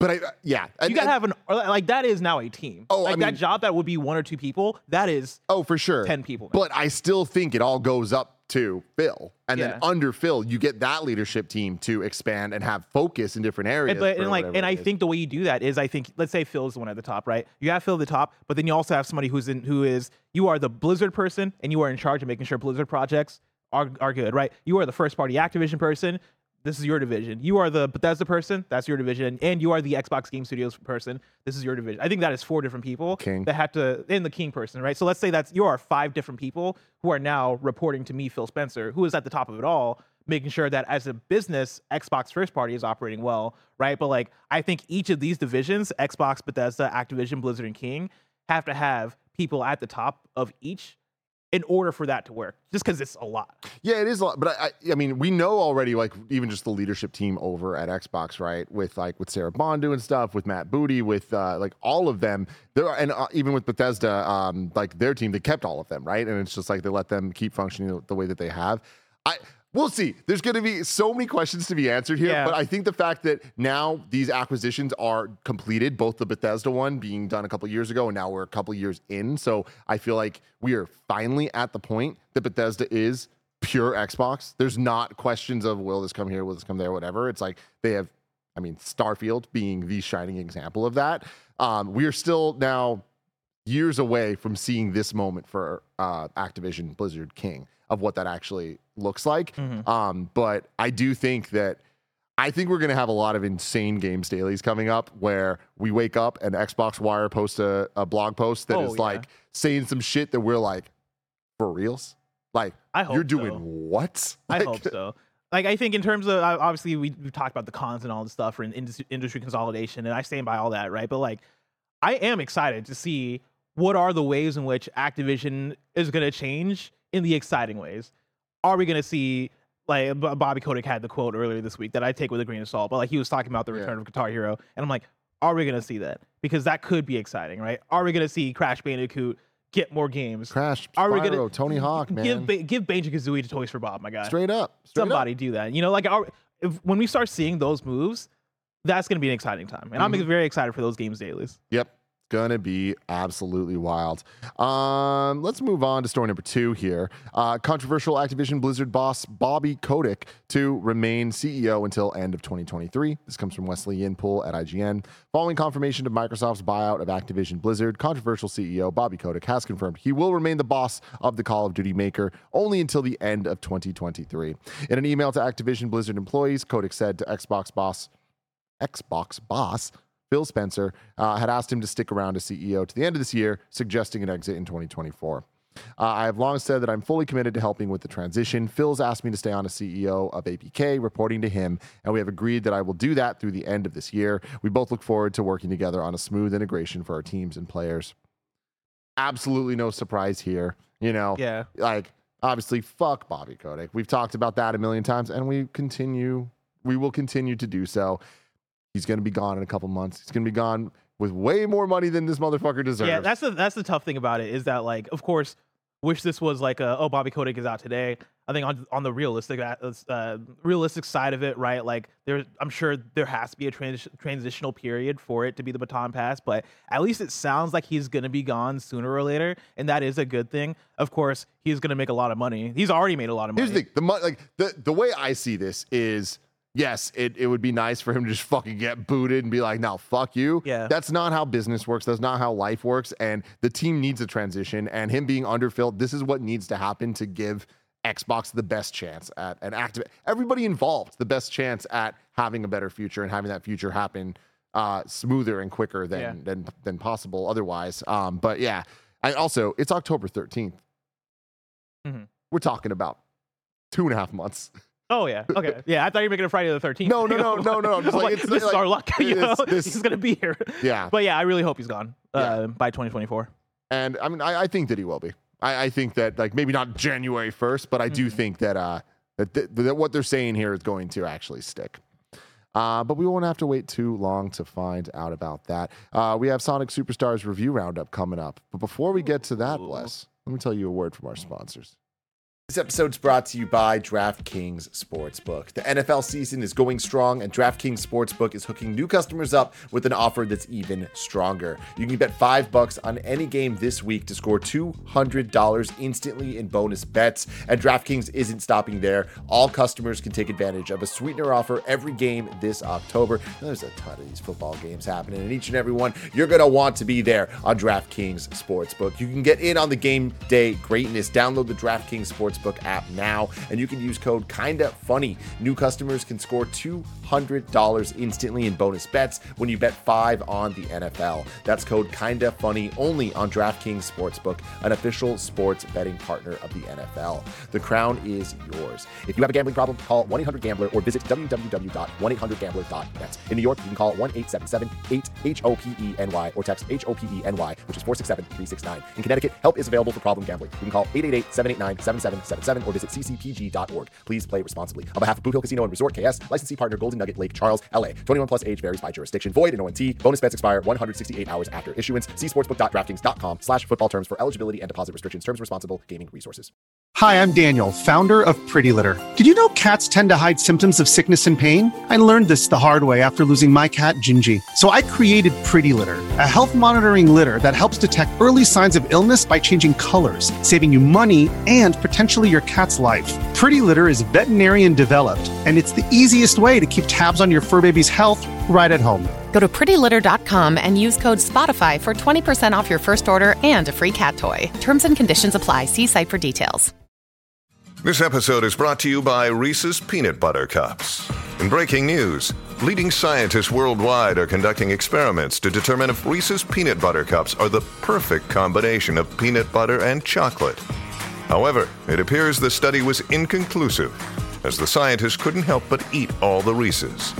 But I, yeah, you gotta have an like that is now a team. Oh, I like mean- that job that would be one or two people. That is oh for sure, ten people. now. But I still think it all goes up to Phil, and then under Phil, you get that leadership team to expand and have focus in different areas. and, but, and like, and I is. think the way you do that is, I think, let's say Phil's the one at the top, right? You have Phil at the top, but then you also have somebody who's in, who is, you are the Blizzard person, and you are in charge of making sure Blizzard projects are are good, right? You are the first party Activision person. This is your division. You are the Bethesda person. That's your division, and you are the Xbox Game Studios person. This is your division. I think that is four different people King. that have to, and the King person, right? So let's say that's you are five different people who are now reporting to me, Phil Spencer, who is at the top of it all, making sure that as a business, Xbox first party is operating well, right? But like, I think each of these divisions, Xbox, Bethesda, Activision, Blizzard, and King, have to have people at the top of each in order for that to work, just because it's a lot. Yeah, it is a lot, but I, I, mean, we know already, like even just the leadership team over at Xbox, right? With like with Sarah Bond doing stuff, with Matt Booty, with uh, like all of them. There are, and uh, even with Bethesda, um, like their team, they kept all of them, right? And it's just like they let them keep functioning the way that they have. I. We'll see. There's going to be so many questions to be answered here, Yeah. but I think the fact that now these acquisitions are completed, both the Bethesda one being done a couple years ago, and now we're a couple years in. So I feel like we are finally at the point that Bethesda is pure Xbox. There's not questions of will this come here, will this come there, whatever. It's like they have, I mean, Starfield being the shining example of that. Um, we are still now years away from seeing this moment for uh, Activision Blizzard King of what that actually looks like. Mhm. Um, but I do think that I think we're going to have a lot of insane games dailies coming up where we wake up and Xbox Wire posts a, a blog post that is Oh, yeah. like saying some shit that we're like, for reals? Like, I hope you're doing so. what? I Like, hope so. Like I think in terms of obviously we we talked about the cons and all the stuff industry, industry consolidation, and I stand by all that, right? But like, I am excited to see what are the ways in which Activision is going to change in the exciting ways. Are we going to see like Bobby Kotick had the quote earlier this week that I take with a grain of salt, but like he was talking about the Yeah. return of Guitar Hero, and I'm like, are we going to see that? Because that could be exciting, right? Are we going to see Crash Bandicoot get more games? Crash, Are we Spyro, gonna Tony Hawk, man. Give ba- give Banjo Kazooie to Toys for Bob, my guy Straight up. Straight up. somebody do that. You know, like our, if, when we start seeing those moves, that's going to be an exciting time, and I'm Mhm. very excited for those games dailies. Yep. Gonna be absolutely wild. Um, let's move on to story number two here. Uh, controversial Activision Blizzard boss Bobby Kotick to remain CEO until end of 2023. This comes from Wesley Yin-Poole at IGN. Following confirmation of Microsoft's buyout of Activision Blizzard, controversial CEO Bobby Kotick has confirmed he will remain the boss of the Call of Duty maker only until the end of 2023. In an email to Activision Blizzard employees, Kotick said to Xbox boss Xbox boss Phil Spencer uh, had asked him to stick around as CEO to the end of this year, suggesting an exit in 2024. Uh, I have long said that I'm fully committed to helping with the transition. Phil's asked me to stay on as CEO of ABK, reporting to him, and we have agreed that I will do that through the end of this year. We both look forward to working together on a smooth integration for our teams and players. Absolutely no surprise here. You know, Yeah, like obviously fuck Bobby Kotick. We've talked about that a million times and we continue we will continue to do so. He's going to be gone in a couple months. He's going to be gone with way more money than this motherfucker deserves. yeah. That's the that's the tough thing about it is that like, of course, wish this was like a oh Bobby Kotick is out today. I think on on the realistic uh, uh, realistic side of it, right? Like there, I'm sure there has to be a trans- transitional period for it to be the baton pass, but at least it sounds like he's gonna be gone sooner or later, and that is a good thing. Of course, he's gonna make a lot of money. He's already made a lot of money. Here's the thing, the like the the way I see this is yes, it, it would be nice for him to just [LAUGHS] fucking get booted and be like, no, fuck you. Yeah. That's not how business works. That's not how life works. And the team needs a transition. And him being under Phil, this is what needs to happen to give Xbox the best chance at an active everybody involved the best chance at having a better future and having that future happen uh smoother and quicker than Yeah. than than possible otherwise. Um, but yeah, I also it's October 13th. Mhm. We're talking about two and a half months. [LAUGHS] Oh yeah. Okay. [LAUGHS] Yeah, I thought you were making it Friday the 13th. No, no, [LAUGHS] no, no, no, I'm just like, like, it's this is our luck. [LAUGHS] You know, this- he's gonna be here. Yeah. But yeah, I really hope he's gone Yeah. uh, by 2024. And I mean, I, I think that he will be. I, I think that like maybe not January first, but I do Mhm. think that uh that, th- that what they're saying here is going to actually stick. Uh, but we won't have to wait too long to find out about that. Uh, we have Sonic Superstars review roundup coming up. But before we get to that, Bless, let me tell you a word from our sponsors. This episode's brought to you by DraftKings Sportsbook. The NFL season is going strong, and DraftKings Sportsbook is hooking new customers up with an offer that's even stronger. You can bet five bucks on any game this week to score $200 instantly in bonus bets. And DraftKings isn't stopping there. All customers can take advantage of a sweetener offer every game this October. There's a ton of these football games happening, and each and every one you're going to want to be there on DraftKings Sportsbook. You can get in on the game day greatness. Download the DraftKings Sportsbook app now, and you can use code Kinda Funny. New customers can score $200 instantly in bonus bets when you bet five on the NFL. That's code Kinda Funny only on DraftKings Sportsbook, an official sports betting partner of the NFL. The crown is yours. If you have a gambling problem, call 1 800 Gambler or visit www.1800Gambler.net. In New York, you can call 1 877 8 H O P E N Y or text H O P E N Y, which is 467 369. In Connecticut, help is available for problem gambling. You can call 888 789 7777 or visit ccpg.org. Please play responsibly. On behalf of Boot Hill Casino and Resort KS, licensee partner Golden Nugget Lake Charles, LA. 21 plus age varies by jurisdiction. Void in ONT. Bonus bets expire 168 hours after issuance. See sportsbook.draftkings.com slash football terms for eligibility and deposit restrictions. Terms responsible gaming resources. Hi, I'm Daniel, founder of Pretty Litter. Did you know cats tend to hide symptoms of sickness and pain? I learned this the hard way after losing my cat, Gingy. So I created Pretty Litter, a health monitoring litter that helps detect early signs of illness by changing colors, saving you money and potentially your cat's life. Pretty Litter is veterinarian developed, and it's the easiest way to keep tabs on your fur baby's health right at home. Go to prettylitter.com and use code SPOTIFY for 20% off your first order and a free cat toy. Terms and conditions apply. See site for details. This episode is brought to you by Reese's Peanut Butter Cups. In breaking news, leading scientists worldwide are conducting experiments to determine if Reese's Peanut Butter Cups are the perfect combination of peanut butter and chocolate. However, it appears the study was inconclusive, as the scientists couldn't help but eat all the Reese's.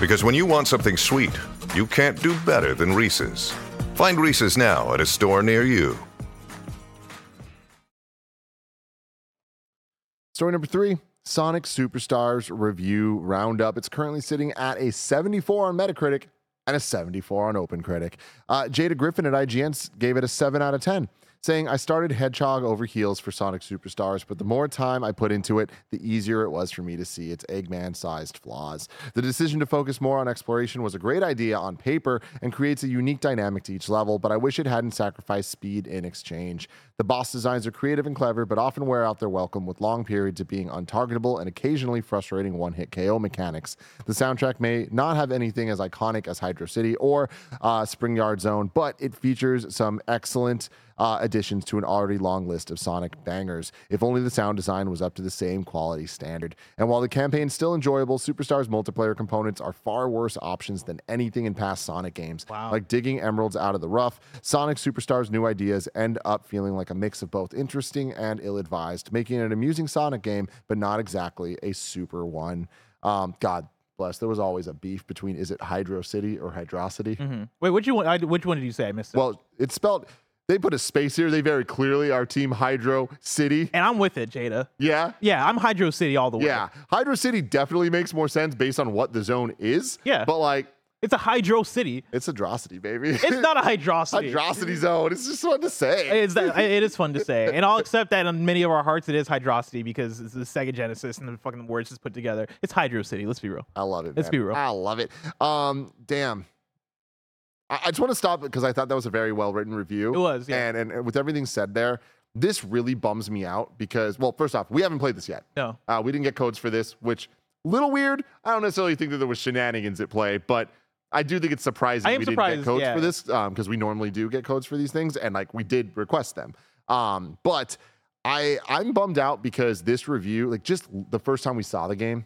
Because when you want something sweet, you can't do better than Reese's. Find Reese's now at a store near you. Story number three Sonic Superstars review roundup. It's currently sitting at a 74 on Metacritic and a 74 on OpenCritic. Uh, Jada Griffin at IGN gave it a 7 out of 10, saying, I started Hedgehog over heels for Sonic Superstars, but the more time I put into it, the easier it was for me to see its Eggman sized flaws. The decision to focus more on exploration was a great idea on paper and creates a unique dynamic to each level, but I wish it hadn't sacrificed speed in exchange. The boss designs are creative and clever, but often wear out their welcome with long periods of being untargetable and occasionally frustrating one hit KO mechanics. The soundtrack may not have anything as iconic as Hydro City or uh, Spring Yard Zone, but it features some excellent uh, additions to an already long list of Sonic bangers. If only the sound design was up to the same quality standard. And while the campaign's still enjoyable, Superstars multiplayer components are far worse options than anything in past Sonic games. Wow. Like digging emeralds out of the rough, Sonic Superstars' new ideas end up feeling like a mix of both interesting and ill advised, making it an amusing Sonic game, but not exactly a super one. Um, God bless, there was always a beef between is it Hydro City or Hydrocity? Mhm. Wait, which one? Which one did you say? I missed it. Well, it's spelled, they put a space here. They very clearly are Team Hydro City. and I'm with it, Jada. Yeah. Yeah, I'm Hydro City all the way. Yeah. Hydro City definitely makes more sense based on what the zone is. Yeah. But like, It's a Hydro City. it's Hydrocity, baby. It's not a [LAUGHS] Hydrocity. Hydrocity zone. It's just fun to say. It's that, [LAUGHS] it is fun to say, and I'll accept that in many of our hearts it is Hydrocity because it's the Sega Genesis and the fucking words just put together. It's Hydro City. Let's be real. I love it. Let's man. be real. I love it. Um, damn. I, I just want to stop because I thought that was a very well written review. It was, yeah. And, and and with everything said there, this really bums me out because well, first off, we haven't played this yet. No. Uh, we didn't get codes for this, which Little weird. I don't necessarily think that there was shenanigans at play, but I do think it's surprising we didn't get codes yeah. for this because we normally do get codes for these things, and like we did request them. Um, but I I'm bummed out because this review, like just the first time we saw the game,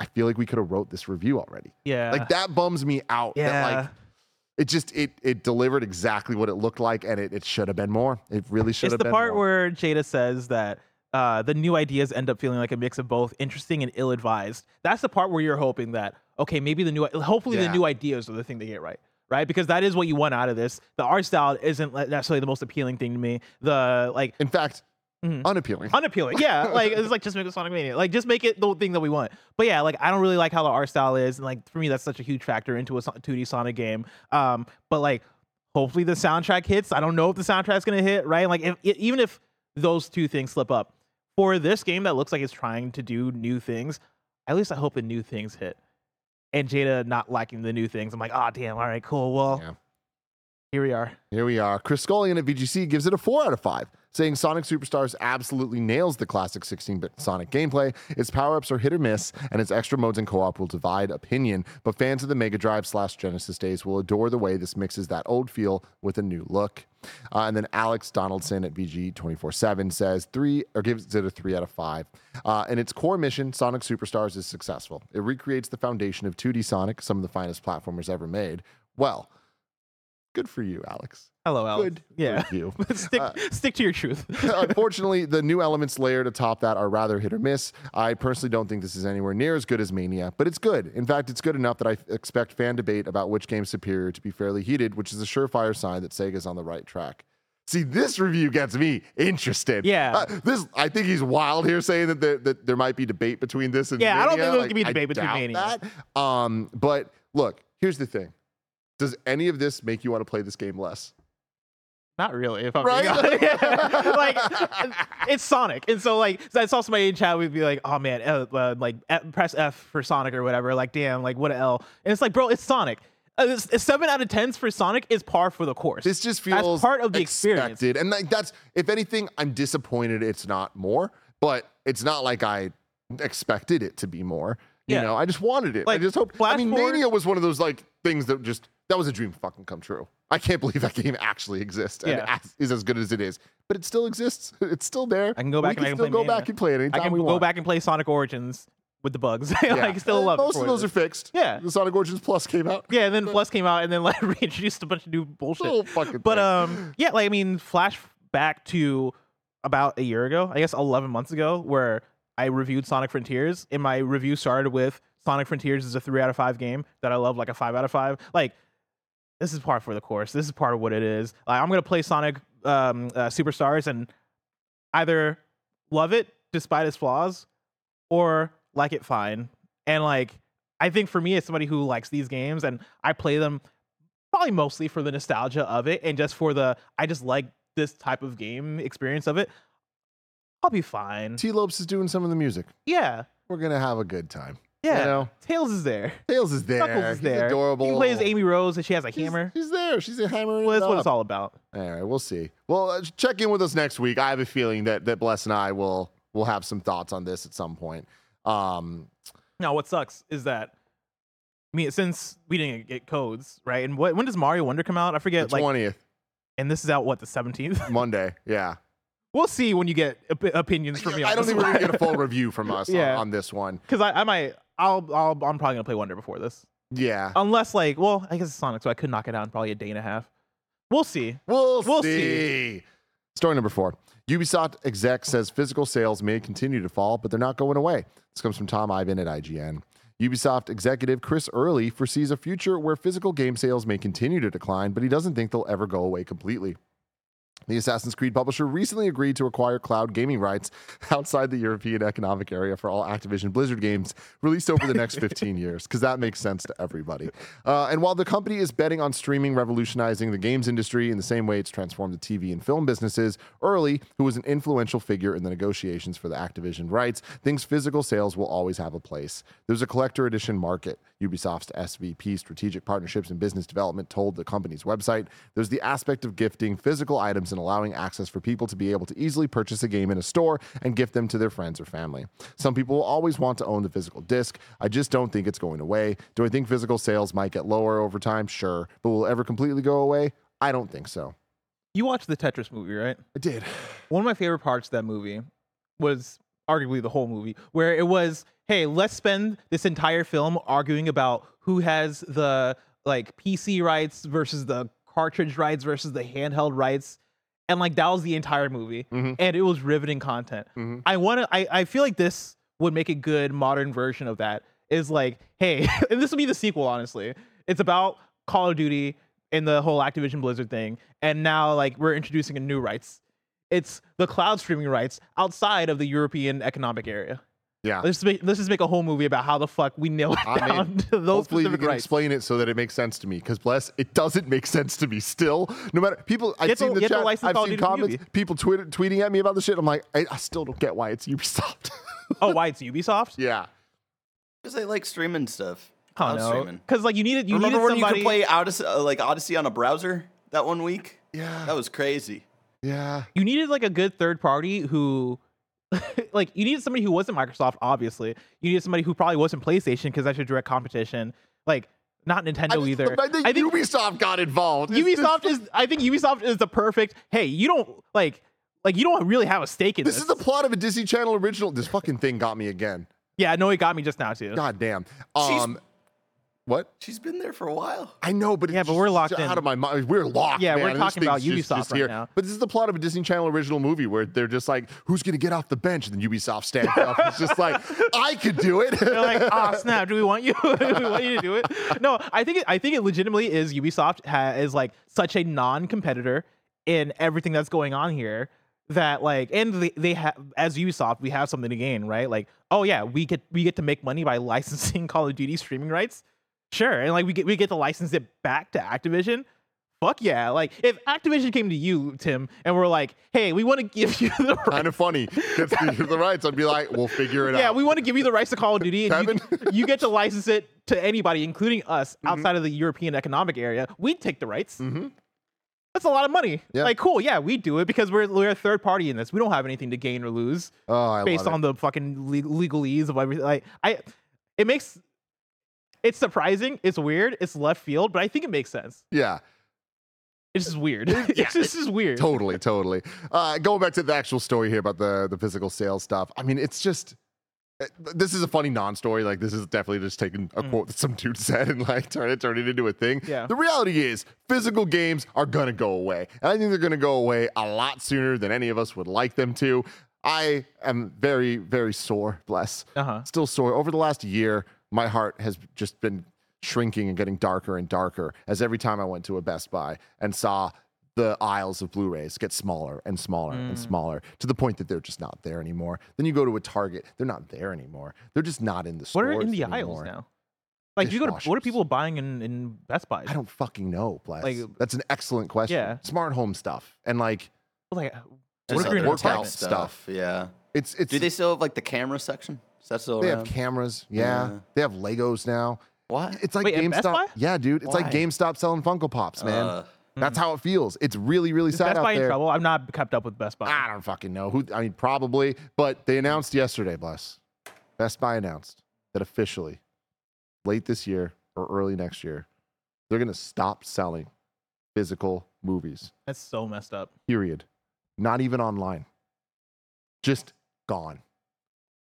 I feel like we could have wrote this review already. Yeah. Like that bums me out. That Yeah. like it just it it delivered exactly what it looked like, and it, it should have been more. It really should it's have the part more. where Jada says that uh, the new ideas end up feeling like a mix of both interesting and ill-advised. That's the part where you're hoping that okay, maybe the new, hopefully the new ideas are the thing they get right, right? Because that is what you want out of this. The art style isn't necessarily the most appealing thing to me. The like in fact, Mhm. unappealing. unappealing. Yeah, [LAUGHS] like it's like just make a Sonic Mania. Like just make it the thing that we want. But yeah, like I don't really like how the art style is, and like for me, that's such a huge factor into a 2D Sonic game. Um, but like hopefully the soundtrack hits. I don't know if the soundtrack's gonna hit. Right, like if, even if those two things slip up for this game that looks like it's trying to do new things, at least I hope the new things hit. And Jada not liking the new things, I'm like, oh damn, all right, cool. Well, Yeah. Here we are. Here we are. Chris Scullion at VGC gives it a four out of five, saying Sonic Superstars absolutely nails the classic 16 bit Sonic gameplay. Its power ups are hit or miss, and its extra modes and co op will divide opinion. But fans of the Mega Drive slash Genesis days will adore the way this mixes that old feel with a new look. Uh, and then Alex Donaldson at VG 24 7 says three, or gives it a three out of five. Uh, in its core mission, Sonic Superstars is successful. It recreates the foundation of 2D Sonic, some of the finest platformers ever made. Well, good for you, Alex. Hello, Alex. Good yeah. you. [LAUGHS] stick Uh, stick to your truth. [LAUGHS] Unfortunately, the new elements layered atop that are rather hit or miss. I personally don't think this is anywhere near as good as Mania, but it's good. In fact, it's good enough that I expect fan debate about which game's superior to be fairly heated, which is a surefire sign that Sega's on the right track. See, this review gets me interested. Yeah. Uh, this I think he's wild here saying that there, that there might be debate between this and Yeah, I don't Mania. think there's Like, gonna be a I debate between Mania. That. Um, but look, here's the thing. Does any of this make you want to play this game less? Not really, if I'm Right? [LAUGHS] [LAUGHS] like it's Sonic, and so like so I saw somebody in chat would be like, "Oh man, uh, uh, like F- press F for Sonic or whatever." Like, damn, like what a L. And it's like, bro, it's Sonic. Uh, it's- a seven out of tens for Sonic is par for the course. This just That's feels part of the experience. And like that's if anything, I'm disappointed it's not more, but it's not like I expected it to be more. You Yeah. know, I just wanted it. I just hope. I mean, forward- Mania was one of those like things that just that was a dream fucking come true. I can't believe that game actually exists and Yeah. as- is as good as it is, but it still exists. [LAUGHS] It's still there. I can go back we and I can can still play go back and play it anytime I can go want. back and play Sonic Origins with the bugs. [LAUGHS] Yeah. like, still love it Most of those are fixed. Yeah. the Sonic Origins Plus came out. Yeah, and then [LAUGHS] Plus came out and then like reintroduced a bunch of new bullshit. Little fucking But um, yeah, like I mean, flash back to about a year ago, I guess eleven months ago, where I reviewed Sonic Frontiers, and my review started with Sonic Frontiers is a three out of five game that I love, like a five out of five. Like this is part for the course. This is part of what it is. Like I'm gonna play Sonic um uh, Superstars and either love it despite its flaws, or like it fine. And like I think for me, as somebody who likes these games and I play them probably mostly for the nostalgia of it and just for the I just like this type of game experience of it. I'll be fine. Tee Lopes is doing some of the music. Yeah. We're gonna have a good time. Yeah. You know, Tails is there. Tails is there. Knuckles is He's there. adorable. He plays Amy Rose and she has a She's- hammer. She's there. She's a hammer. Well, that's what it's all about. All right, we'll see. Well, uh, check in with us next week. I have a feeling that that Bless and I will will have some thoughts on this at some point. Um, Now, what sucks is that I mean, since we didn't get codes, right? And what, when does Mario Wonder come out? I the forget. Like, twentieth and this is out what the seventeenth. [LAUGHS] Monday. Yeah, we'll see when you get op- opinions from me. I don't think we're gonna get a full review from [LAUGHS] us Yeah. on, on this one. because I, I might. I'll, I'll. I'm probably gonna play Wonder before this, Yeah, unless like, well, I guess it's Sonic, so I could knock it out in probably a day and a half. We'll see. we'll, We'll see. Story number four. Ubisoft exec says physical sales may continue to fall, but they're not going away. This comes from Tom Ivan at IGN. Ubisoft executive Chris Early foresees a future where physical game sales may continue to decline, but he doesn't think they'll ever go away completely. The Assassin's Creed publisher recently agreed to acquire cloud gaming rights [LAUGHS] outside the European Economic Area for all Activision Blizzard games released over the next [LAUGHS] 15 years, because that makes sense to everybody. Uh, and while the company is betting on streaming revolutionizing the games industry in the same way it's transformed the TV and film businesses, Early, who was an influential figure in the negotiations for the Activision rights, thinks physical sales will always have a place. There's a collector edition market. Ubisoft's SVP Strategic Partnerships and Business Development told the company's website. There's the aspect of gifting physical items and and allowing access for people to be able to easily purchase a game in a store and gift them to their friends or family. Some people will always want to own the physical disc. I just don't think it's going away. Do I think physical sales might get lower over time? Sure. But will it ever completely go away? I don't think so. You watched the Tetris movie, right? I did. One of my favorite parts of that movie was arguably the whole movie, where it was, hey, let's spend this entire film arguing about who has the like PC rights versus the cartridge rights versus the handheld rights. And like that was the entire movie. Mhm. And it was riveting content. Mhm. I wanna I, I feel like this would make a good modern version of that. Is like, hey, [LAUGHS] and this will be the sequel, honestly. It's about Call of Duty and the whole Activision Blizzard thing. And now like we're introducing a new rights. It's the cloud streaming rights outside of the European Economic Area. Yeah. Let's just make, let's just make a whole movie about how the fuck we nail it I mean, to those Hopefully, you specific can rights. explain it so that it makes sense to me. Because bless, it doesn't make sense to me still. No matter people, I've Get the- seen the get the chat, license I've Call seen Duty from comments, Ubi. people tweet, tweeting at me about the shit. I'm like, I, I still don't get why it's Ubisoft. [LAUGHS] oh, why it's Ubisoft? yeah, Because they like streaming stuff. I Cloud don't know. streaming. Because like you needed you Remember needed when somebody. you could play Odyssey, uh, like Odyssey on a browser that one week? yeah, That was crazy. yeah. you needed like a good third party who [LAUGHS] like you needed somebody who wasn't Microsoft, obviously. You needed somebody who probably wasn't PlayStation because that's your direct competition. Like not Nintendo I, just- either. I think, I think Ubisoft got involved. It's just- Ubisoft is I think Ubisoft is the perfect hey, you don't like like you don't really have a stake in this. This is the plot of a Disney Channel original. This fucking thing got me again. yeah, no, it got me just now too. God damn. She's- Um, what? She's been there for a while. I know, but Yeah, it's but we're just locked out in. of my mind. We're locked. Yeah, we're talking about thing's just- Ubisoft just right here. now. But this is the plot of a Disney Channel original movie where they're just like, "Who's gonna get off the bench?" And then Ubisoft stands up. It's just like, I could do it. [LAUGHS] They're like, ah, snap! Do we want you? [LAUGHS] do we want you to do it? No, I think it, I think it legitimately is Ubisoft ha- is like such a non-competitor in everything that's going on here that like, and they, they have as Ubisoft, we have something to gain, right? Like, oh yeah, we get we get to make money by [LAUGHS] licensing Call of Duty streaming rights, sure, and like we get we get to license it back to Activision. Fuck yeah! Like if Activision came to you, Tim, and we're like, "Hey, we want to give you the rights Kinda Funny. Gets the, the rights. I'd be like, "We'll figure it [LAUGHS] yeah, out." Yeah, we want to give you the rights to Call of Duty, and you, [LAUGHS] you get to license it to anybody, including us, Mm-hmm. outside of the European Economic Area. We'd take the rights. That's a lot of money. Yeah. Like, cool, yeah, we do it because we're we're a third party in this. We don't have anything to gain or lose oh, based on the fucking le- legalese of everything. Like, I, it makes. It's surprising. It's weird. It's left field, but I think it makes sense. Yeah, It's just weird. [LAUGHS] it's just is weird. totally, totally. Uh, going back to the actual story here about the the physical sales stuff. I mean, it's just. uh, This is a funny non-story. Like this is definitely just taking a quote that some dude [LAUGHS] said and like turn it turn it into a thing. Mm. Yeah. The reality is, physical games are gonna go away, and I think they're gonna go away a lot sooner than any of us would like them to. I am very, very sore. Bless. Uh-huh. Still sore. Over the last year, my heart has just been shrinking and getting darker and darker as every time I went to a Best Buy and saw the aisles of Blu-rays get smaller and smaller Mm. and smaller to the point that they're just not there anymore. Then you go to a Target, they're not there anymore. They're just not in the What are in the anymore. aisles now? Like, you go to what are people buying in, in Best Buy? I don't fucking know, Bless. Like- That's an excellent question. Yeah. Smart home stuff and like like. What if you're in an workout apartment? stuff. Yeah. it's it's Do they still have like the camera section? Is that still they around? have cameras. Yeah. Yeah. They have Legos now. what? It's like Wait, at Best GameStop. Buy? Yeah, dude. It's like GameStop selling Funko Pops, man. Uh, That's how it feels. It's really, really Is sad Best out Buy in there. trouble? I'm not kept up with Best Buy. I don't fucking know who. I mean, probably, but they announced yesterday, bless. Best Buy announced that officially, late this year or early next year, they're gonna stop selling physical movies. That's so messed up. Period. Not even online. Just gone.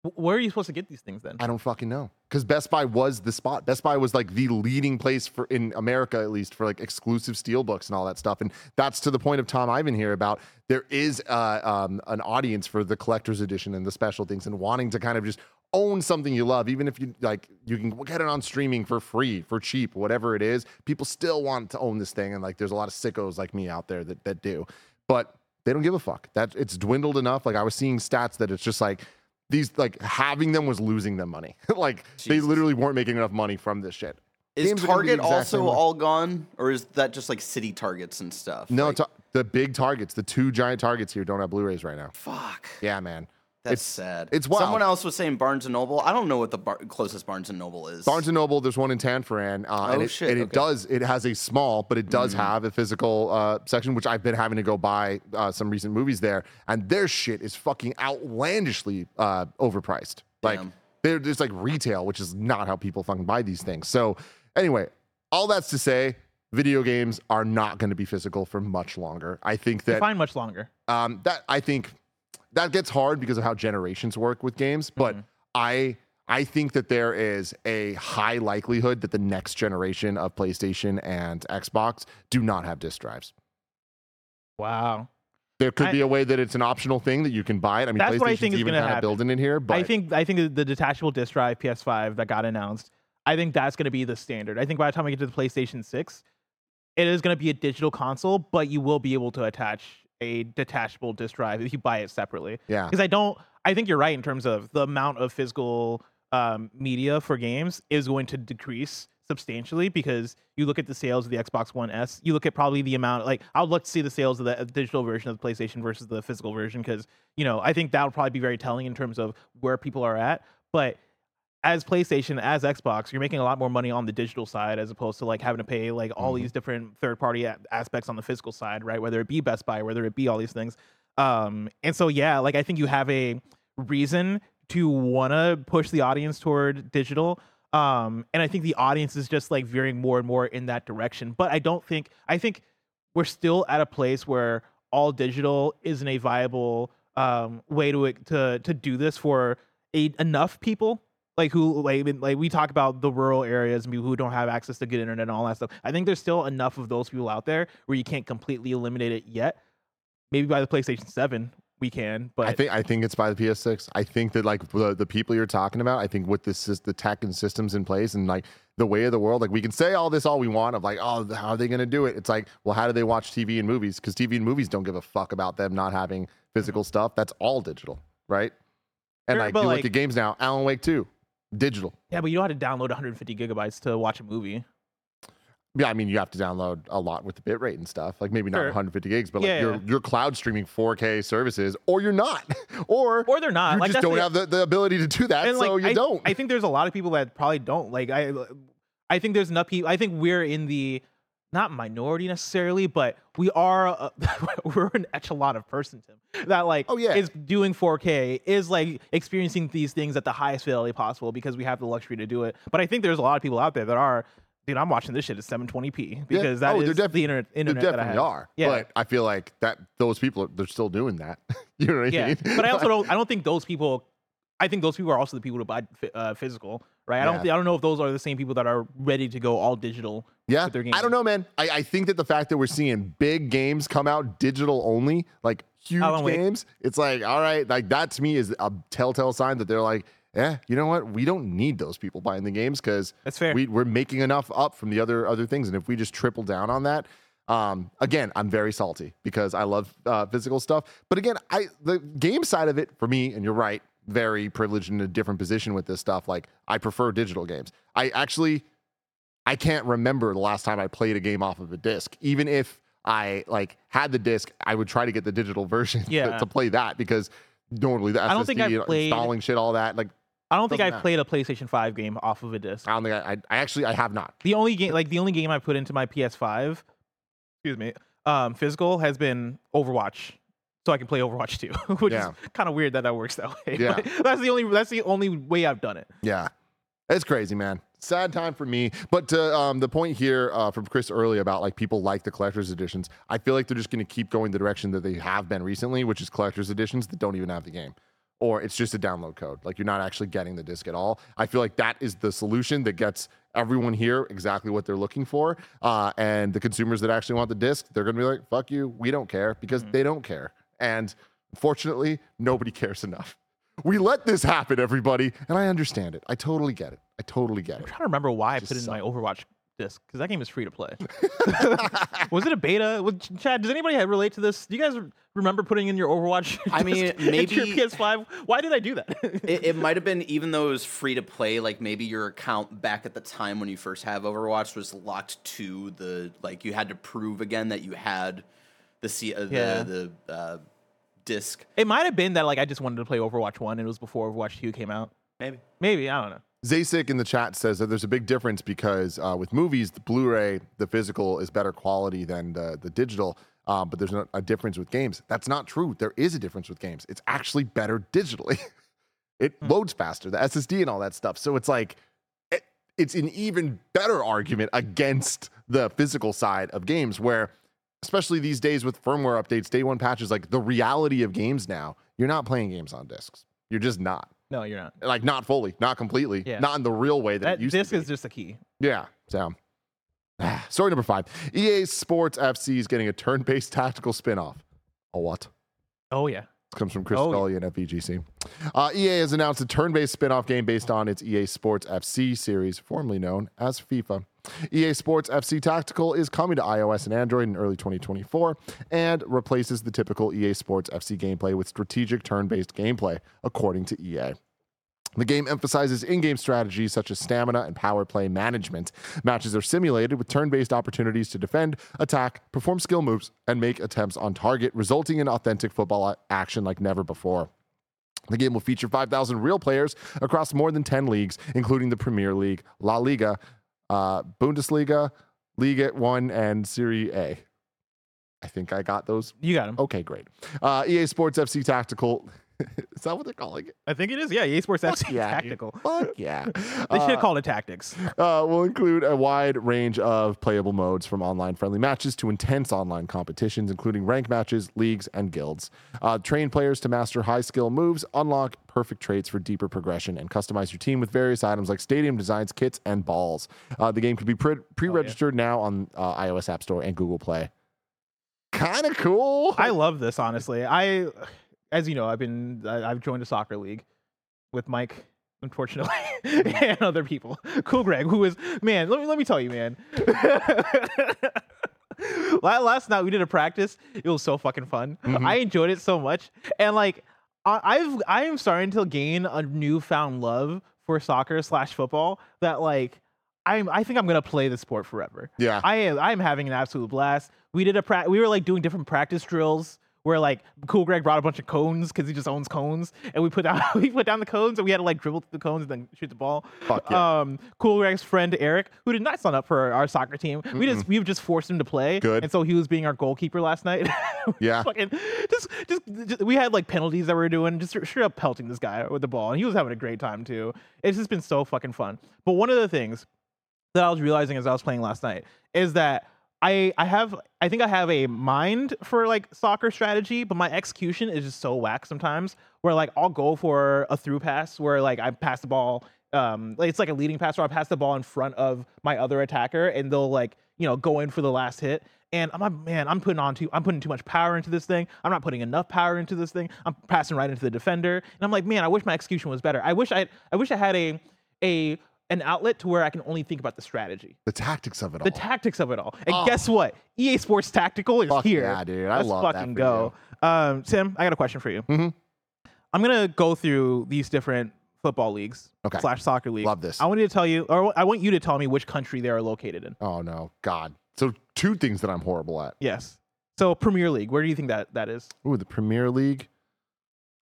Wh- Where are you supposed to get these things then? I don't fucking know. Because Best Buy was the spot. Best Buy was like the leading place for in America, at least for like exclusive steelbooks and all that stuff. And that's to the point of Tom Ivan here about there is uh, um, an audience for the collector's edition and the special things and wanting to kind of just own something you love, even if you like you can get it on streaming for free, for cheap, whatever it is. People still want to own this thing, and like there's a lot of sickos like me out there that that do, but they don't give a fuck. That it's dwindled enough. Like I was seeing stats that it's just like these like having them was losing them money. [LAUGHS] like they literally weren't making enough money from this shit. is Games are gonna be Target also all gone, or is that just like city targets and stuff? No, Like, ta- the big targets, the two giant targets here don't have Blu-rays right now. fuck. Yeah, man. That's it's sad. It's wild. Someone else was saying Barnes and Noble. I don't know what the bar- closest Barnes and Noble is. Barnes and Noble, there's one in Tanforan, uh, and, Oh, it, shit, and it okay. does. It has a small, but it does have a physical uh, section, which I've been having to go buy uh, some recent movies there, and their shit is fucking outlandishly uh, overpriced. Like Damn. they're just like retail, which is not how people fucking buy these things. So anyway, all that's to say, video games are not going to be physical for much longer. I think that Define much longer. um, that I think that gets hard because of how generations work with games. But mm-hmm. I I think that there is a high likelihood that the next generation of PlayStation and Xbox do not have disk drives. Wow. There could I- be a way that it's an optional thing that you can buy it. I mean, That's what I think is even kind of happen. building it here, but I think I think the detachable disk drive PS5 that got announced, I think that's going to be the standard. I think by the time we get to the PlayStation 6, it is going to be a digital console, but you will be able to attach a detachable disk drive if you buy it separately. yeah, Because I don't, I think you're right in terms of the amount of physical um, media for games is going to decrease substantially because you look at the sales of the Xbox One S, you look at probably the amount, like, I would like to see the sales of the uh, digital version of the PlayStation versus the physical version because, you know, I think that would probably be very telling in terms of where people are at. But as PlayStation, as Xbox, you're making a lot more money on the digital side as opposed to like having to pay like all these different third party a- aspects on the physical side, right? Whether it be Best Buy, whether it be all these things. Um, and so yeah, like I think you have a reason to want to push the audience toward digital. Um, and I think the audience is just like veering more and more in that direction. But I don't think I think we're still at a place where all digital isn't a viable um, way to to to do this for a, enough people like who like like we talk about the rural areas and people who don't have access to good internet and all that stuff. I think there's still enough of those people out there where you can't completely eliminate it yet. Maybe by the PlayStation 7 we can, but I think I think it's by the PS6. I think that like the, the people you're talking about, I think with this is the tech and systems in place and like the way of the world, like we can say all this all we want of like, oh, how are they going to do it? It's like, well, how do they watch TV and movies? Because TV and movies don't give a fuck about them not having mm-hmm. physical stuff. That's all digital, right? And Sure, like you look at games now, Alan Wake 2, digital. yeah, but you don't have to download 150 gigabytes to watch a movie. Yeah, I mean, you have to download a lot with the bit rate and stuff. Like maybe not Sure. 150 gigs, but like Yeah, you're yeah. you're cloud streaming 4K services, or you're not, [LAUGHS] or Or they're not. you Like, just don't the- have the, the ability to do that, so like you I, don't. I think there's a lot of people that probably don't. Like I I think there's enough people I think we're in the not minority necessarily, but we are uh, [LAUGHS] we're an echelon of person, Tim. That like Oh, yeah. is doing 4K, is like experiencing these things at the highest fidelity possible because we have the luxury to do it. But I think there's a lot of people out there that are, dude, I'm watching this shit at 720p because that Oh, is def- the internet. They internet that I definitely have. are. Yeah. But I feel like that those people they're still doing that. [LAUGHS] you know what I yeah, mean? but I also don't. I don't think those people. I think those people are also the people who buy uh, physical, right? I don't. Yeah. I don't know if those are the same people that are ready to go all digital. Yeah, with their I don't know, man. I, I think that the fact that we're seeing big games come out digital only, like huge games, it's like, all right, like that to me is a telltale sign that they're like, yeah, you know what? We don't need those people buying the games because That's fair. We, we're making enough up from the other other things, and if we just triple down on that, um, again, I'm very salty because I love uh, physical stuff. But again, I the game side of it for me, and you're right, very privileged in a different position with this stuff. Like I prefer digital games. I actually I can't remember the last time I played a game off of a disc. Even if I like had the disc, I would try to get the digital [LAUGHS] version to- Yeah. to, play that because normally the SSD, I don't think I've played- installing shit, all that. Like I don't think I've matter. played a PlayStation 5 game off of a disc. I don't think I, I, I actually I have not. The only game, like the only game I put into my PS5, excuse me, um, physical has been Overwatch, so I can play Overwatch 2, [LAUGHS] which Yeah. is kind of weird that that works that way. [LAUGHS] Yeah. but that's the only. That's the only way I've done it. Yeah, it's crazy, man. Sad time for me. But to um, the point here uh, from Chris Early about like people like the collector's editions, I feel like they're just going to keep going the direction that they have been recently, which is collector's editions that don't even have the game. Or it's just a download code. Like you're not actually getting the disc at all. I feel like that is the solution that gets everyone here exactly what they're looking for. Uh, and the consumers that actually want the disc, they're going to be like, fuck you. We don't care because they don't care. And fortunately, nobody cares enough. We let this happen, everybody. And I understand it. I totally get it. I totally get it. I'm trying to remember why I Just put it in my. Overwatch disc because that game is free to play. [LAUGHS] was it a beta? Was, Chad, does anybody relate to this? Do you guys remember putting in your Overwatch? [LAUGHS] I mean, disc into your maybe- PS5. Why did I do that? [LAUGHS] it, it might have been even though it was free to play like maybe your account back at the time when you first have overwatch was locked to the like you had to prove again that you had the C, uh, Yeah. the the uh, disc. It might have been that like I just wanted to play Overwatch One. and It was before Overwatch Two came out. Maybe. Maybe I don't know. Zasik in the chat says that there's a big difference because uh, with movies, the Blu-ray, the physical is better quality than the, the digital. Um, but there's not a difference with games. That's not true. There is a difference with games. It's actually better digitally. [LAUGHS] it loads faster, the SSD and all that stuff. So it's like it, it's an even better argument against the physical side of games, where especially these days with firmware updates, day one patches, like the reality of games now, you're not playing games on discs. You're just not No, you're not. like not fully, not completely, Yeah. not in the real way that, That used disc is just a key. yeah. So, [SIGHS] story number five: EA Sports FC is getting a turn-based tactical spin-off. A what? Oh yeah. Comes from Chris Oh. Scullion of VGC. Uh, EA has announced a turn-based spin-off game based on its EA Sports FC series, formerly known as FIFA. EA Sports FC Tactical is coming to iOS and Android in early 2024 and replaces the typical EA Sports FC gameplay with strategic turn-based gameplay, according to EA. The game emphasizes in game strategies such as stamina and power play management. Matches are simulated with turn based opportunities to defend, attack, perform skill moves, and make attempts on target, resulting in authentic football action like never before. The game will feature 5,000 real players across more than 10 leagues, including the Premier League, La Liga, uh, Bundesliga, Ligue 1, and Serie A. I think I got those. You got them. Okay, great. Uh, EA Sports FC Tactical. [LAUGHS] Is that what they're calling it? I think it is. Yeah, EA Sports FC yeah, Tactical. Fuck yeah. [LAUGHS] They should Uh, have called it Tactics. uh, will include a wide range of playable modes from online friendly matches to intense online competitions, including rank matches, leagues, and guilds. Uh, train players to master high skill moves, unlock perfect traits for deeper progression, and customize your team with various items like stadium designs, kits, and balls. Uh, the game can be pre registered now on uh, iOS App Store and Google Play. Kind of cool. I love this honestly. I, as you know, I've been I- I've joined a soccer league with Mike, unfortunately, [LAUGHS] [LAUGHS] and other people. Cool, Greg, who is man. Let me let me tell you, man. [LAUGHS] Last night we did a practice. It was so fucking fun. Mm-hmm. I enjoyed it so much, and like I- I've I am starting to gain a newfound love for soccer slash football. That like I'm I think I'm gonna play the sport forever. Yeah. I am I'm having an absolute blast. We did a pra- we were like doing different practice drills where like Cool Greg brought a bunch of cones because he just owns cones, and we put down [LAUGHS] we put down the cones and we had to like dribble through the cones and then shoot the ball. Fuck yeah. Um, cool Greg's friend Eric, who did not sign up for our soccer team, we just we've just forced him to play. Good. And so he was being our goalkeeper last night. [LAUGHS] Yeah. Fucking just, just just we had like penalties that we were doing, just straight up pelting this guy with the ball, and he was having a great time too. It's just been so fucking fun. But one of the things that I was realizing as I was playing last night is that I I have I think I have a mind for like soccer strategy, but my execution is just so whack sometimes. Where like I'll go for a through pass where like I pass the ball, um, it's like a leading pass where I pass the ball in front of my other attacker, and they'll like you know go in for the last hit. And I'm like, man, I'm putting on too, I'm putting too much power into this thing. I'm not putting enough power into this thing. I'm passing right into the defender, and I'm like, man, I wish my execution was better. I wish I, I wish I had a, a an outlet to where I can only think about the strategy the tactics of it all. the tactics of it all. And Oh. guess what? EA Sports Tactical is Fuck here. yeah, dude. I Let's love that fucking for go. Um, Tim, I got a question for you. Mhm. I'm gonna go through these different football leagues Okay. slash soccer leagues. Love this. I want you to tell you, or I want you to tell me which country they are located in. oh, no. God. So, two things that I'm horrible at. Yes. So Premier League, where do you think that that is? Ooh, the Premier League.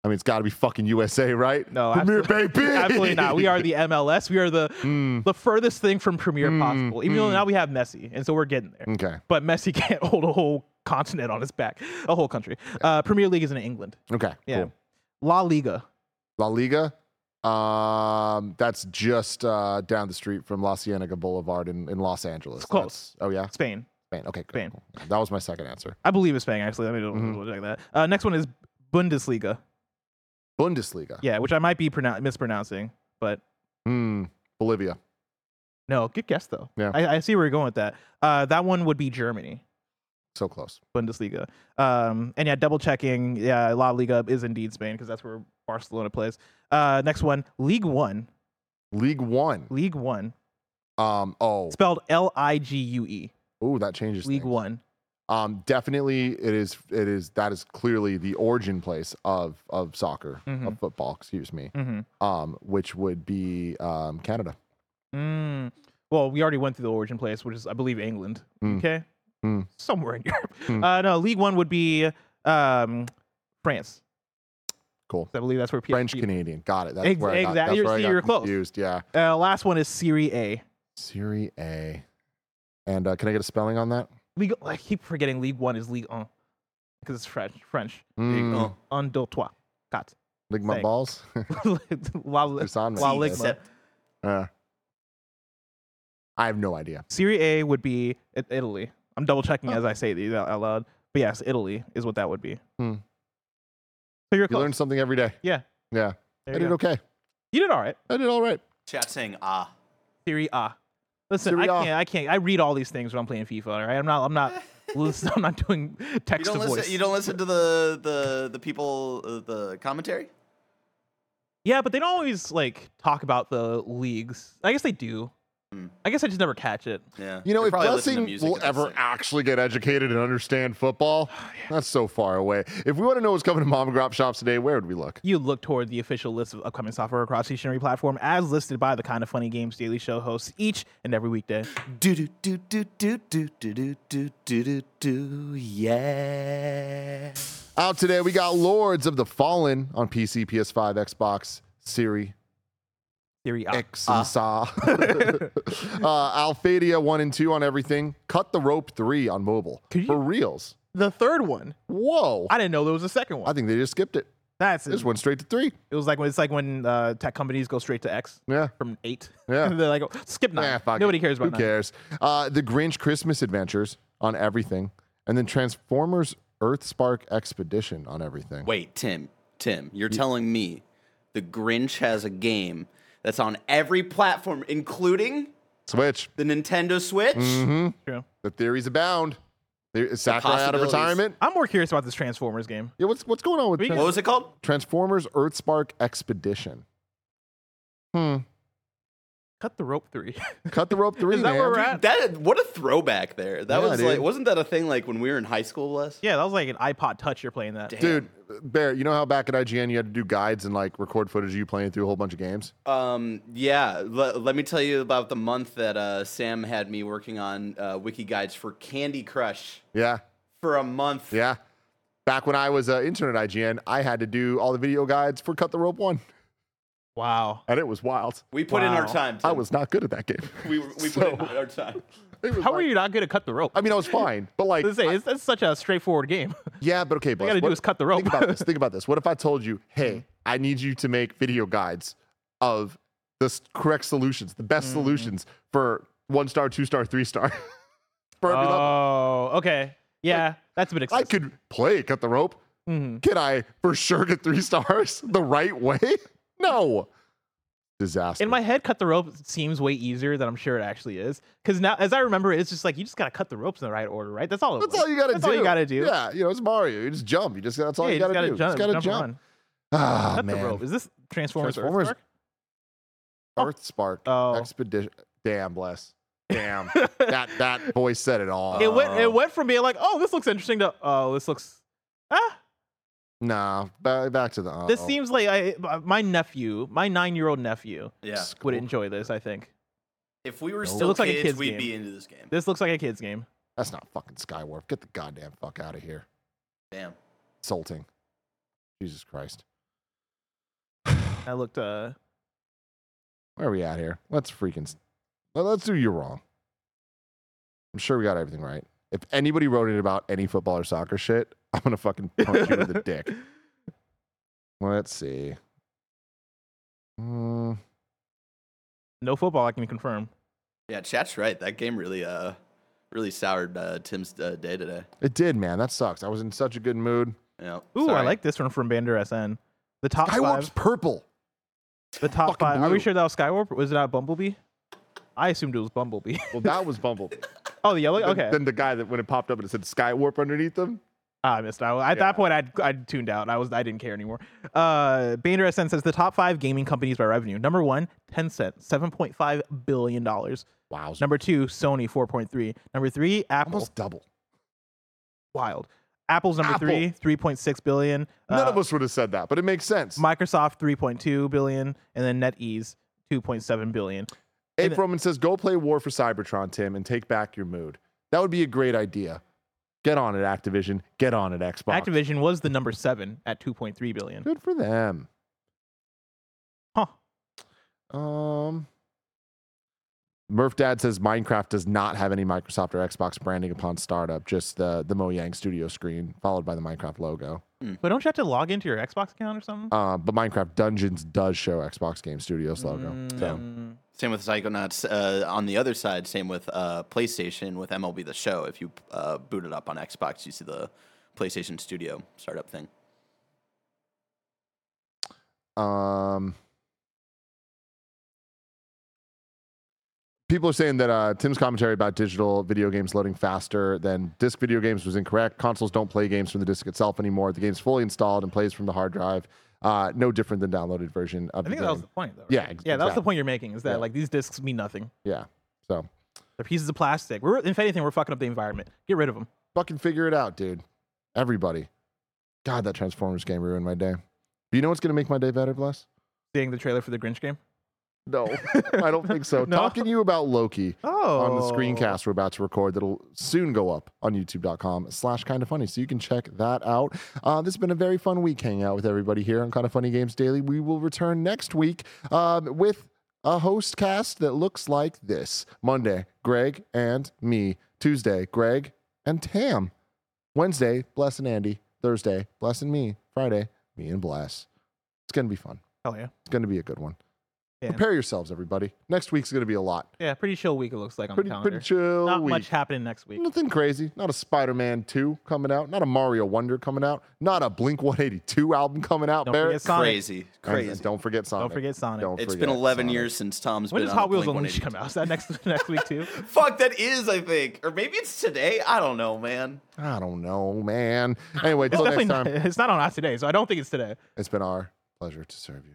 I mean, it's got to be fucking USA, right? No, Premier absolutely- baby. Absolutely not. We are the MLS. We are the Mm, the furthest thing from Premier Mm, possible. Even though mm. now we have Messi, and so we're getting there. okay. But Messi [LAUGHS] can't hold a whole continent on his back, a whole country. Uh, Premier League is in England. Okay. Yeah. Cool. La Liga. La Liga. Um, that's just uh, down the street from La Cienega Boulevard in, in Los Angeles. It's close. That's- oh yeah, Spain. Spain. Okay, Spain. cool. That was my second answer. I believe it's Spain, actually. Let me double- Mhm. double check that. Uh, next one is Bundesliga. Bundesliga. Yeah, which I might be pronoun- mispronouncing, but Hmm. Bolivia. no, good guess, though. Yeah. I, I see where you're going with that. Uh, that one would be Germany, So close. Bundesliga. Um, and yeah, double checking. Yeah, La Liga is indeed Spain because that's where Barcelona plays. Uh, next one, League One. League One. League One. Um. Oh. Spelled L I G U E. Ooh, that changes. League things. One. Um. Definitely, it is. It is. That is clearly the origin place of of soccer Mhm. of football. Excuse me. Mm-hmm. Um. Which would be um Canada. Mm. Well, we already went through the origin place, which is, I believe, England. Mm. Okay. Mm. Somewhere in Europe. Mm. Uh, no, League One would be um, France. Cool. I believe that's where PSG. French Canadian. Got it. That's Ex- where I got, exactly. that's You're- where I got you're close. confused. Yeah. Uh, last one is Serie A. Serie A. And uh, can I get a spelling on that? League. I keep forgetting League One is League Un because it's French. French. Mm, Un, deux, trois, quatre. lick my Say. balls. La, It's on me. La See, Ligue. that's- Uh, I have no idea. Serie A would be Italy. I'm double checking as I say these out out loud. But yes, Italy is what that would be. Hmm. So you're You close. learn something every day. yeah. Yeah. There I did go. okay. You did all right. I did all right. Chat saying ah. Serie A. Listen, I can't. I can't. I read all these things when I'm playing FIFA. All right. I'm not. I'm not. [LAUGHS] listen, I'm not doing You text don't to voice. You don't listen to the the the people uh, the commentary. Yeah, but they don't always like talk about the leagues. I guess they do. Hmm. I guess I just never catch it. Yeah. You know, They if Blessing will ever it. actually get educated and understand football, that's so far away. If we want to know what's coming to mom and grop shops today, where would we look? You look toward the official list of upcoming software across each and every platform, as listed by the Kinda Funny Games Daily Show hosts each and every weekday. Do do do do do do do do do do do do yeah. Out today, we got Lords of the Fallen on PC, PS5, Xbox, Series, Serie A. X, and Saw. [LAUGHS] [LAUGHS] uh, Alphadia 1 and 2 on everything. Cut the Rope 3 on mobile. Could you- For reals. The third one. Whoa. I didn't know there was a second one. I think they just skipped it. That's just went straight to 3. It was like when it's like when uh, tech companies go straight to X Yeah. from eight. [LAUGHS] Yeah. They're like, oh, skip nine. Nah, fuck Nobody it. cares about Who nine. cares? Uh, the Grinch Christmas Adventures on everything. And then Transformers Earthspark Expedition on everything. Wait, Tim. Tim, you're telling me the Grinch has a game that's on every platform, including Switch. the Nintendo Switch? Mm-hmm. True. The theories abound. There- Is Sakurai out of retirement? I'm more curious about this Transformers game. Yeah, what's what's going on with We Trans- What was it called? Transformers Earthspark Expedition? Hmm. Cut the rope three. [LAUGHS] Cut the rope three, Is that man. where we're at? That what a throwback there. That Yeah, was dude. like wasn't that a thing like when we were in high school, Les? yeah, that was like an iPod Touch. You're playing that. Damn. Dude, Bear, you know how back at IGN you had to do guides and like record footage of you playing through a whole bunch of games? Um, yeah. le- let me tell you about the month that uh, Sam had me working on uh, wiki guides for Candy Crush Yeah. for a month. Yeah. Back when I was uh, intern at IGN, I had to do all the video guides for Cut the Rope 1, Wow. and it was wild. We put in our Wow. time. I was not good at that game. We we put in our time. [LAUGHS] It was How like- are you not good at cut the rope? I mean, I was fine, but like, Let's say I- it's, it's such a straightforward game. [LAUGHS] yeah, but okay, All Bless, you gotta do is cut the rope. Think about this. Think about this. What if I told you, hey, I need you to make video guides of the correct solutions, the Mm-hmm. best solutions for one star, two star, three star [LAUGHS] for every level? oh, okay. Yeah, that's a bit exciting. I could play cut the rope. Mhm. Can I for sure get three stars the right way? No. Disaster. In my head, cut the rope seems way easier than I'm sure it actually is. Because now, as I remember, it's just like you just gotta cut the ropes in the right order, right? That's all. It that's was. all you gotta That's do. That's all you gotta do. Yeah, you know, it's Mario. You just jump. You just that's all Yeah, you just gotta, do. Jump, just gotta jump, jump. and run. Ah, Cut man. the rope. Is this Transformers? Transformers Earthspark? Earth Spark Oh. Expedition. Damn, bless. Damn. [LAUGHS] that that voice said it all. It went. It went from being like, oh, this looks interesting to, oh, this looks. Ah, Nah, back, back to the. this uh-oh. seems like I, my nephew, my nine-year-old nephew, Yeah. would enjoy this. I think If we were It still looks like a kids, kid's we'd game. be into this game. this looks like a kid's game. That's not fucking Skywarp. Get the goddamn fuck out of here. Damn. Insulting. Jesus Christ. [SIGHS] I looked. Uh, Where are we at here? Let's freaking. s- let- Let's do you wrong. I'm sure we got everything right. If anybody wrote it about any football or soccer shit, [LAUGHS] I'm gonna fucking punch you in the dick. [LAUGHS] Let's see. Mm, no football. I can confirm. Yeah, chat's right. That game really uh really soured uh, Tim's uh, day today. it did, man. That sucks. I was in such a good mood. Yeah. Ooh, I like this one from Bander SN. The top Skywarp's five. purple. The top fucking five. Are we sure that was Skywarp? Was it not Bumblebee? I assumed it was Bumblebee. Well, that was [LAUGHS] Bumblebee. oh, the yellow. Then- Okay. Then the guy that when it popped up and it said Skywarp underneath them. Ah, I missed out. At Yeah. that point, I'd, I'd tuned out. I was I didn't care anymore. Uh, Bander SN says the top five gaming companies by revenue. Number one, Tencent, seven point five billion dollars. Wow. Number two, Sony, four point three. Number three, Apple, Almost double. wild. Apple's number Apple. three, three point six billion. None Uh, of us would have said that, but it makes sense. Microsoft, three point two billion, and then NetEase, two point seven billion. Abe Roman says, "Go play War for Cybertron, Tim, and take back your mood. That would be a great idea. Get on it, Activision. Get on it, Xbox. Activision was the number seven at 2.3 billion. Good for them. Huh. Um, Murph Dad says Minecraft does not have any Microsoft or Xbox branding upon startup, just the the Mojang Studio screen followed by the Minecraft logo. But don't you have to log into your Xbox account or something? Uh, but Minecraft Dungeons does show Xbox Game Studios logo. So Mm, Same with Psychonauts. Uh, on the other side, same with uh, PlayStation with MLB The Show. If you uh, boot it up on Xbox, you see the PlayStation Studio startup thing. Um, people are saying that uh, Tim's commentary about digital video games loading faster than disc video games was incorrect. Consoles don't play games from the disc itself anymore. The game's fully installed and plays from the hard drive. Uh, no different than downloaded version of I think that was the point, though. right? Yeah, ex- yeah, that was the point you're making. Is that Yeah. like these discs mean nothing? Yeah. So They're pieces of plastic. We're if anything, we're fucking up the environment. Get rid of them. fucking figure it out, dude. Everybody. God, that Transformers game ruined my day. But you know what's gonna make my day better, Bless? Seeing the trailer for the Grinch game. No, I don't think so. [LAUGHS] No? Talking to you about Loki. Oh, on the screencast we're about to record that'll soon go up on youtube.com slash Kinda Funny so you can check that out. Uh, this has been a very fun week hanging out with everybody here on Kinda Funny games daily. We will return next week um, with a host cast that looks like this. Monday greg and me. Tuesday greg and tam. Wednesday bless and andy. Thursday bless and me. Friday me and bless. It's gonna be fun. Hell yeah. it's gonna be a good one Yeah. prepare yourselves everybody next week's gonna be a lot Yeah, pretty chill week it looks like on pretty the calendar. pretty chill Not week. much happening next week. Nothing crazy. Not a Spider Man 2 coming out. Not a Mario Wonder coming out. Not a Blink 182 album coming out. Don't Barrett. forget Sonic. Crazy, And- crazy. and don't forget Sonic. Don't forget Sonic. Don't It's forget been 11 Sonic. years since Tom's When been does on Hot Wheels Blink Unleashed come out? Is that next [LAUGHS] next week too? [LAUGHS] Fuck, that is, I think. Or maybe it's today. I don't know, man. I don't know, man. Anyway, [LAUGHS] It's till next definitely time. not. It's not on us today, so I don't think it's today. It's been our pleasure to serve you.